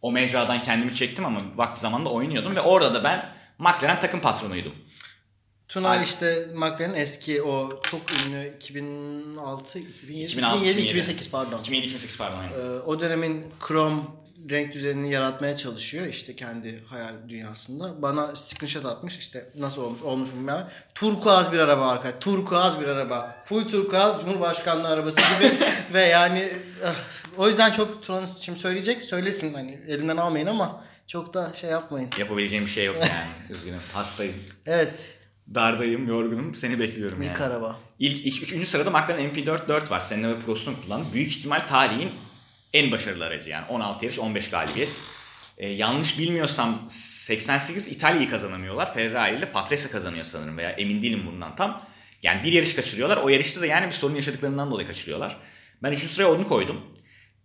o mecradan kendimi çektim ama vakti zamanında oynuyordum ve orada da ben McLaren takım patronuydum. Tunal işte McLaren'in eski o çok ünlü 2006, 2007, 2006, 2007, 2008 pardon. 2007-2008 pardon. aynen. Ee, o dönemin Chrome renk düzenini yaratmaya çalışıyor işte kendi hayal dünyasında. Bana screenshot atmış işte nasıl olmuş olmuş mu bilmem. Turkuaz bir araba arka. Turkuaz bir araba. Full turkuaz Cumhurbaşkanlığı arabası gibi ve yani ah, o yüzden çok Turan şimdi söyleyecek söylesin hani elinden almayın ama çok da şey yapmayın. Yapabileceğim bir şey yok yani. Üzgünüm. Hastayım. Evet Dardayım, yorgunum. Seni bekliyorum ilk yani. araba. İlk, ilk üçüncü sırada McLaren MP4 4 var. Senna ve Prost'un kullandığı. Büyük ihtimal tarihin en başarılı aracı yani. 16 yarış, 15 galibiyet. Ee, yanlış bilmiyorsam 88 İtalya'yı kazanamıyorlar. Ferrari ile Patrese kazanıyor sanırım veya emin değilim bundan tam. Yani bir yarış kaçırıyorlar. O yarışta da yani bir sorun yaşadıklarından dolayı kaçırıyorlar. Ben üçüncü sıraya onu koydum.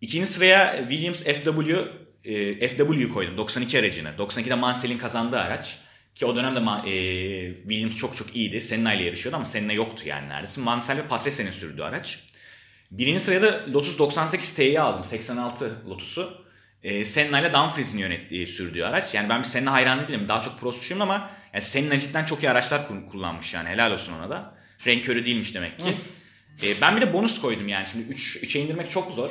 İkinci sıraya Williams FW e, FW'yu koydum. 92 aracını. 92'de Mansell'in kazandığı araç. Ki o dönemde e, Williams çok çok iyiydi. Senna ile yarışıyordu ama Senna yoktu yani neredeyse. Mansell ve Patrese'nin sürdüğü araç. Birinci sırada Lotus 98 T'yi aldım. 86 Lotus'u. E, Senna ile Dumfries'in yönettiği, sürdüğü araç. Yani ben bir Senna hayranı değilim. Daha çok prosçuyum ama yani Senna cidden çok iyi araçlar kullanmış yani. Helal olsun ona da. Renk körü değilmiş demek ki. E, ben bir de bonus koydum yani. Şimdi 3 3'e indirmek çok zor.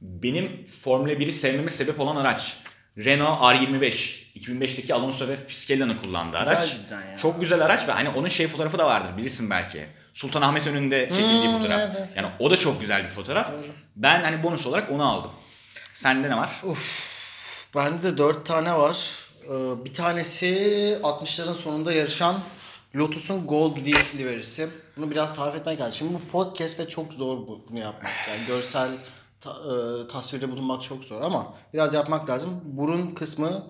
Benim Formula 1'i sevmeme sebep olan araç. Renault R25. 2005'teki Alonso ve Fiskela'nın kullandığı Güzel araç. ya. Çok güzel araç ve hani onun şey fotoğrafı da vardır bilirsin belki. Sultanahmet önünde çekildiği Hmm, fotoğraf. evet, evet. Yani o da çok güzel bir fotoğraf. Ben hani bonus olarak onu aldım. Sende ne var? Bende de 4 tane var. Ee, Bir tanesi 60'ların sonunda yarışan Lotus'un Gold Leaf liverisi. Bunu biraz tarif etmek lazım. Şimdi bu podcast ve çok zor bu- bunu yapmak. Yani görsel ta, e, tasvirde bulunmak çok zor ama biraz yapmak lazım. Burun kısmı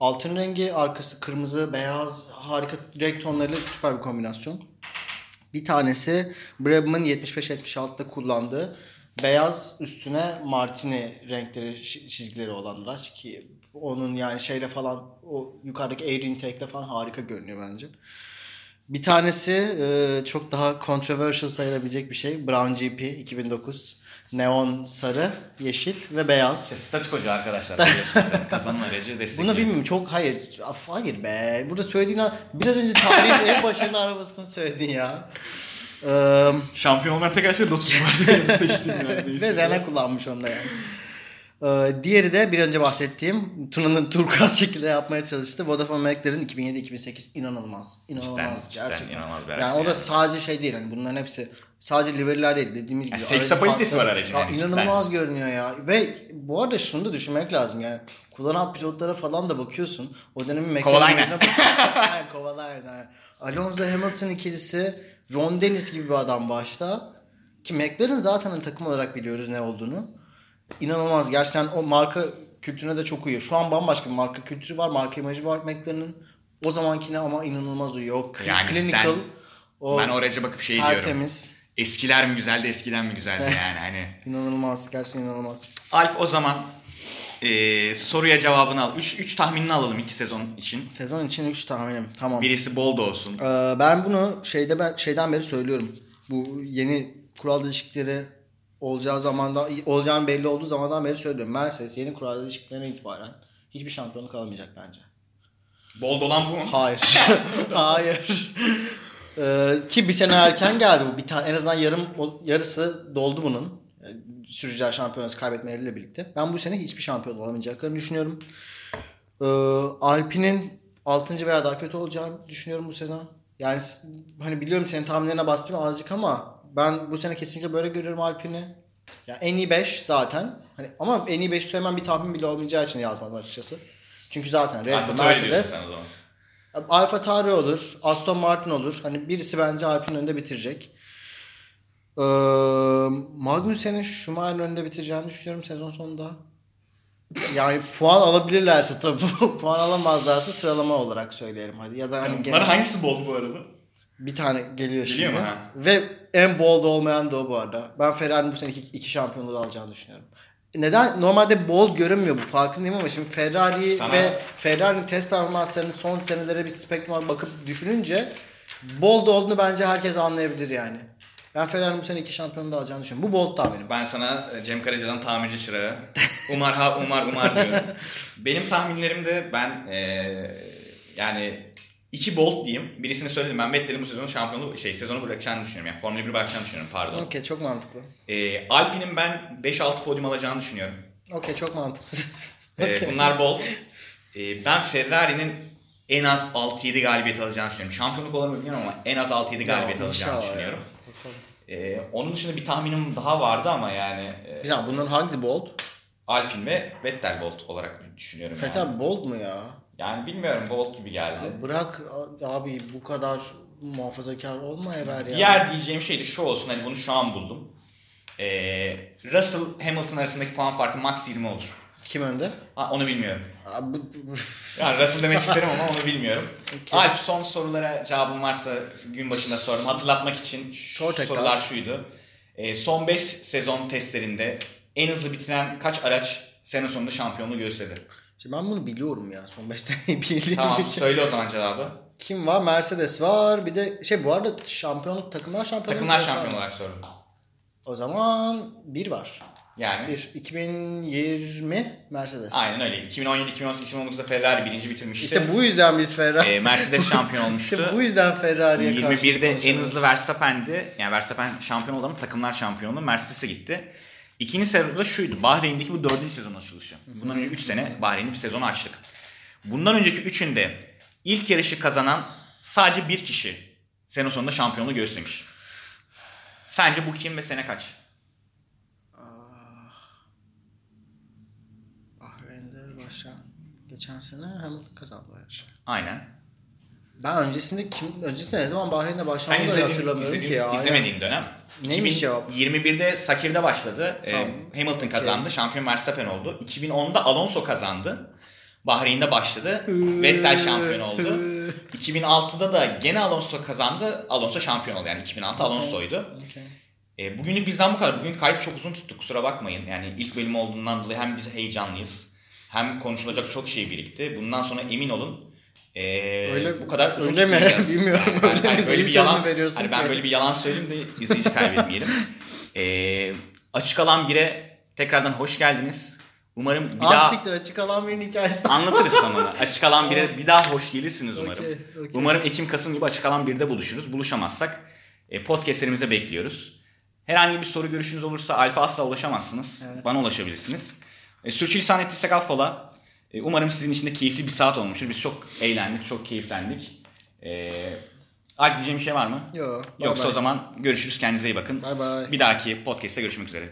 altın rengi, arkası kırmızı, beyaz, harika renk tonlarıyla süper bir kombinasyon. Bir tanesi Brabham'ın 75-76'da kullandığı beyaz üstüne martini renkleri çizgileri olan araç ki onun yani şeyle falan o yukarıdaki air intake'le falan harika görünüyor bence. Bir tanesi çok daha controversial sayılabilecek bir şey. Brown GP 2009. Neon sarı, yeşil ve beyaz. Statikocu arkadaşlar. biliyorsunuz yani. Kazanan aracı destekliyor. Bunu bilmiyorum çok hayır. Af, hayır be. Burada söylediğin an- biraz önce tarihin en başarılı arabasını söyledin ya. Eee Şampiyon olmayan tek araç da Lotus vardı. Benim seçtiğim yani. Ve Zene kullanmış onda yani. Ee, diğeri de bir önce bahsettiğim Tuna'nın turkuaz şekilde yapmaya çalıştı. Vodafone McLaren 2007-2008 inanılmaz. İnanılmaz Cidden, cidden gerçekten. inanılmaz bir yani araçtı o da yani. sadece şey değil hani bunların hepsi sadece livery'ler değil dediğimiz gibi. Yani seks aracın apalitesi farklı- var aracın Ya yani cidden. İnanılmaz görünüyor ya. Ve bu arada şunu da düşünmek lazım yani. Kullanan pilotlara falan da bakıyorsun. O dönemin mekanik Kovalainen. Aynen Kovalainen. Alonso Hamilton ikilisi Ron Dennis gibi bir adam başta. Ki McLaren zaten takım olarak biliyoruz ne olduğunu. İnanılmaz. Gerçekten o marka kültürüne de çok uyuyor. Şu an bambaşka bir marka kültürü var. Marka imajı var McLaren'ın. O zamankine ama inanılmaz uyuyor. O Yani clinical. cidden O Ben o araca bakıp şey diyorum. tertemiz. Eskiler mi güzeldi eskiden mi güzeldi yani hani. İnanılmaz. Gerçekten inanılmaz. Alp o zaman e, soruya cevabını al. 3 3 tahminini alalım iki sezon için. Sezon için 3 tahminim. Tamam. Birisi bol da olsun. Ee, ben bunu şeyde ben şeyden beri söylüyorum. Bu yeni kural değişiklikleri olacağı zamanda olacağını belli olduğu zamandan beri söylüyorum. Mercedes yeni kural değişikliklerine itibaren hiçbir şampiyonluk alamayacak bence. Bol dolan bu mu? Hayır. Hayır. Ee, ki bir sene erken geldi bu. Bir tane en azından yarım yarısı doldu bunun. Ee, Sürücüler şampiyonası kaybetmeleriyle birlikte. Ben bu sene hiçbir şampiyon olamayacaklarını düşünüyorum. Ee, Alpine'in 6. veya daha kötü olacağını düşünüyorum bu sezon. Yani hani biliyorum senin tahminlerine bastım azıcık ama Ben bu sene kesinlikle böyle görüyorum Alpine'i. Ya en iyi 5 zaten. Hani ama en iyi 5 söylemem bir tahmin bile olmayacağı için yazmadım açıkçası. Çünkü zaten Red Bull, Mercedes. Alfa Tauri olur, Aston Martin olur. Hani birisi bence Alpine'in önünde bitirecek. Ee, Magnussen'in Schumacher'in önünde bitireceğini düşünüyorum sezon sonunda. Yani puan alabilirlerse tabii puan alamazlarsa sıralama olarak söyleyelim hadi ya da hani genel- Bana hangisi bol bu arada? bir tane geliyor, Geliyor şimdi. mu ha? Ve en bold olmayan da o bu arada. Ben Ferrari'nin bu sene iki, iki şampiyonluğu da alacağını düşünüyorum. Neden? Normalde bold görünmüyor bu farkındayım ama şimdi Ferrari Sana- ve Ferrari'nin test performanslarını son senelere bir spektruma bakıp düşününce bold olduğunu bence herkes anlayabilir yani. Ben Ferrari'nin bu sene iki şampiyonluğu da alacağını düşünüyorum. Bu bold tahminim. Ben sana e, Cem Karaca'dan tamirci çırağı. Umar ha umar umar diyorum. Benim tahminlerimde ben eee, yani iki bolt diyeyim. Birisini söyledim. Ben Vettel'in bu sezonu şampiyonu şey sezonu bırakacağını düşünüyorum. Yani Formula 1 bırakacağını düşünüyorum pardon. Okey çok mantıklı. Eee Alpine'in ben 5-6 podyum alacağını düşünüyorum. Okey çok mantıksız. Eee, Okey. Bunlar bolt. Eee, ben Ferrari'nin en az 6-7 galibiyet alacağını düşünüyorum. Şampiyonluk olur mu bilmiyorum ama en az 6-7 galibiyet Ya, alacağını ya. düşünüyorum. Eee, onun dışında bir tahminim daha vardı ama yani eee, Güzel bunların hangisi bold? Alpine ve Vettel Bolt olarak düşünüyorum. yani. Fettel bold mu ya? Yani bilmiyorum Bolt gibi geldi. Bırak abi bu kadar muhafazakar olma Eber ya. Diğer diyeceğim şey de şu olsun hani bunu şu an buldum. Ee, Russell Hamilton arasındaki puan farkı max 20 olur. Kim önde? Ha, onu bilmiyorum. Abi, Yani Russell demek isterim ama onu bilmiyorum. Okey. Alp son sorulara cevabın varsa gün başında sordum. Hatırlatmak için Sor tekrar. sorular şuydu. Ee, son 5 sezon testlerinde en hızlı bitiren kaç araç sene sonunda şampiyonluğu gösterdi? Şimdi ben bunu biliyorum ya. Son 5 seneyi bildiğim Tamam için. söyle o zaman cevabı. Kim var? Mercedes var. Bir de şey bu arada şampiyonluk takımlar şampiyonluk. Takımlar şampiyon olarak sordum. O zaman bir var. Yani Bir. 2020 Mercedes. Aynen öyle. 2017, 2018, 2019'da Ferrari birinci bitirmişti. İşte bu yüzden biz Ferrari. Ee, Mercedes şampiyon olmuştu. İşte bu yüzden Ferrari'ye karşı 21'de en hızlı Verstappen'di. Yani Verstappen şampiyon olan takımlar şampiyonu. Mercedes'e gitti. İkinci sezonda şuydu. Bahreyn'deki bu dördüncü sezon açılışı. Bundan önce 3 sene Bahreyn'de bir sezon açtık. Bundan önceki üçünde ilk yarışı kazanan sadece bir kişi sene sonunda şampiyonluğu göstermiş. Sence bu kim ve sene kaç? Bahreyn'de başlayan geçen sene Hamilton kazandı o yarışı. Aynen. Ben öncesinde kim öncesinde ne zaman Bahreyn'de da izledin, hatırlamıyorum izledin, ki ya. İzlemediğin dönem. Neymiş cevap? 2021'de Sakir'de başladı. Ee, Tamam. Hamilton kazandı. Şampiyon Verstappen oldu. 2010'da Alonso kazandı. Bahreyn'de başladı. Vettel şampiyon oldu. 2006'da da gene Alonso kazandı. Alonso şampiyon oldu. Yani 2006 Alonso'ydu. Okey. E, bugünlük bizden bu kadar. Bugün kaydı çok uzun tuttuk kusura bakmayın. Yani ilk bölüm olduğundan dolayı hem biz heyecanlıyız. Hem konuşulacak çok şey birikti. Bundan sonra emin olun. E, Öyle- bu kadar uzun öyle mi? Bilmiyorum. Yani Öyle hani mi? böyle bir yalan, veriyorsun hani ben böyle bir yalan söyleyeyim de izleyici kaybetmeyelim. e, açık alan bire tekrardan hoş geldiniz. Umarım bir Az daha siktir açık alan birinin hikayesi. anlatırız sonunu. Açık alan bire bir daha hoş gelirsiniz umarım. Okey, okey. Umarım Ekim Kasım gibi açık alan birde buluşuruz. Buluşamazsak e, podcastlerimize bekliyoruz. Herhangi bir soru görüşünüz olursa Alp'e asla ulaşamazsınız. Bana ulaşabilirsiniz. E, sürçülisan ettiysek affola. E, umarım sizin için de keyifli bir saat olmuştur. Biz çok eğlendik, çok keyiflendik. E, Alp diyeceğim bir şey var mı? Yo, bye Yoksa bye. o zaman görüşürüz. Kendinize iyi bakın. Bye bye. Bir dahaki podcast'te görüşmek üzere.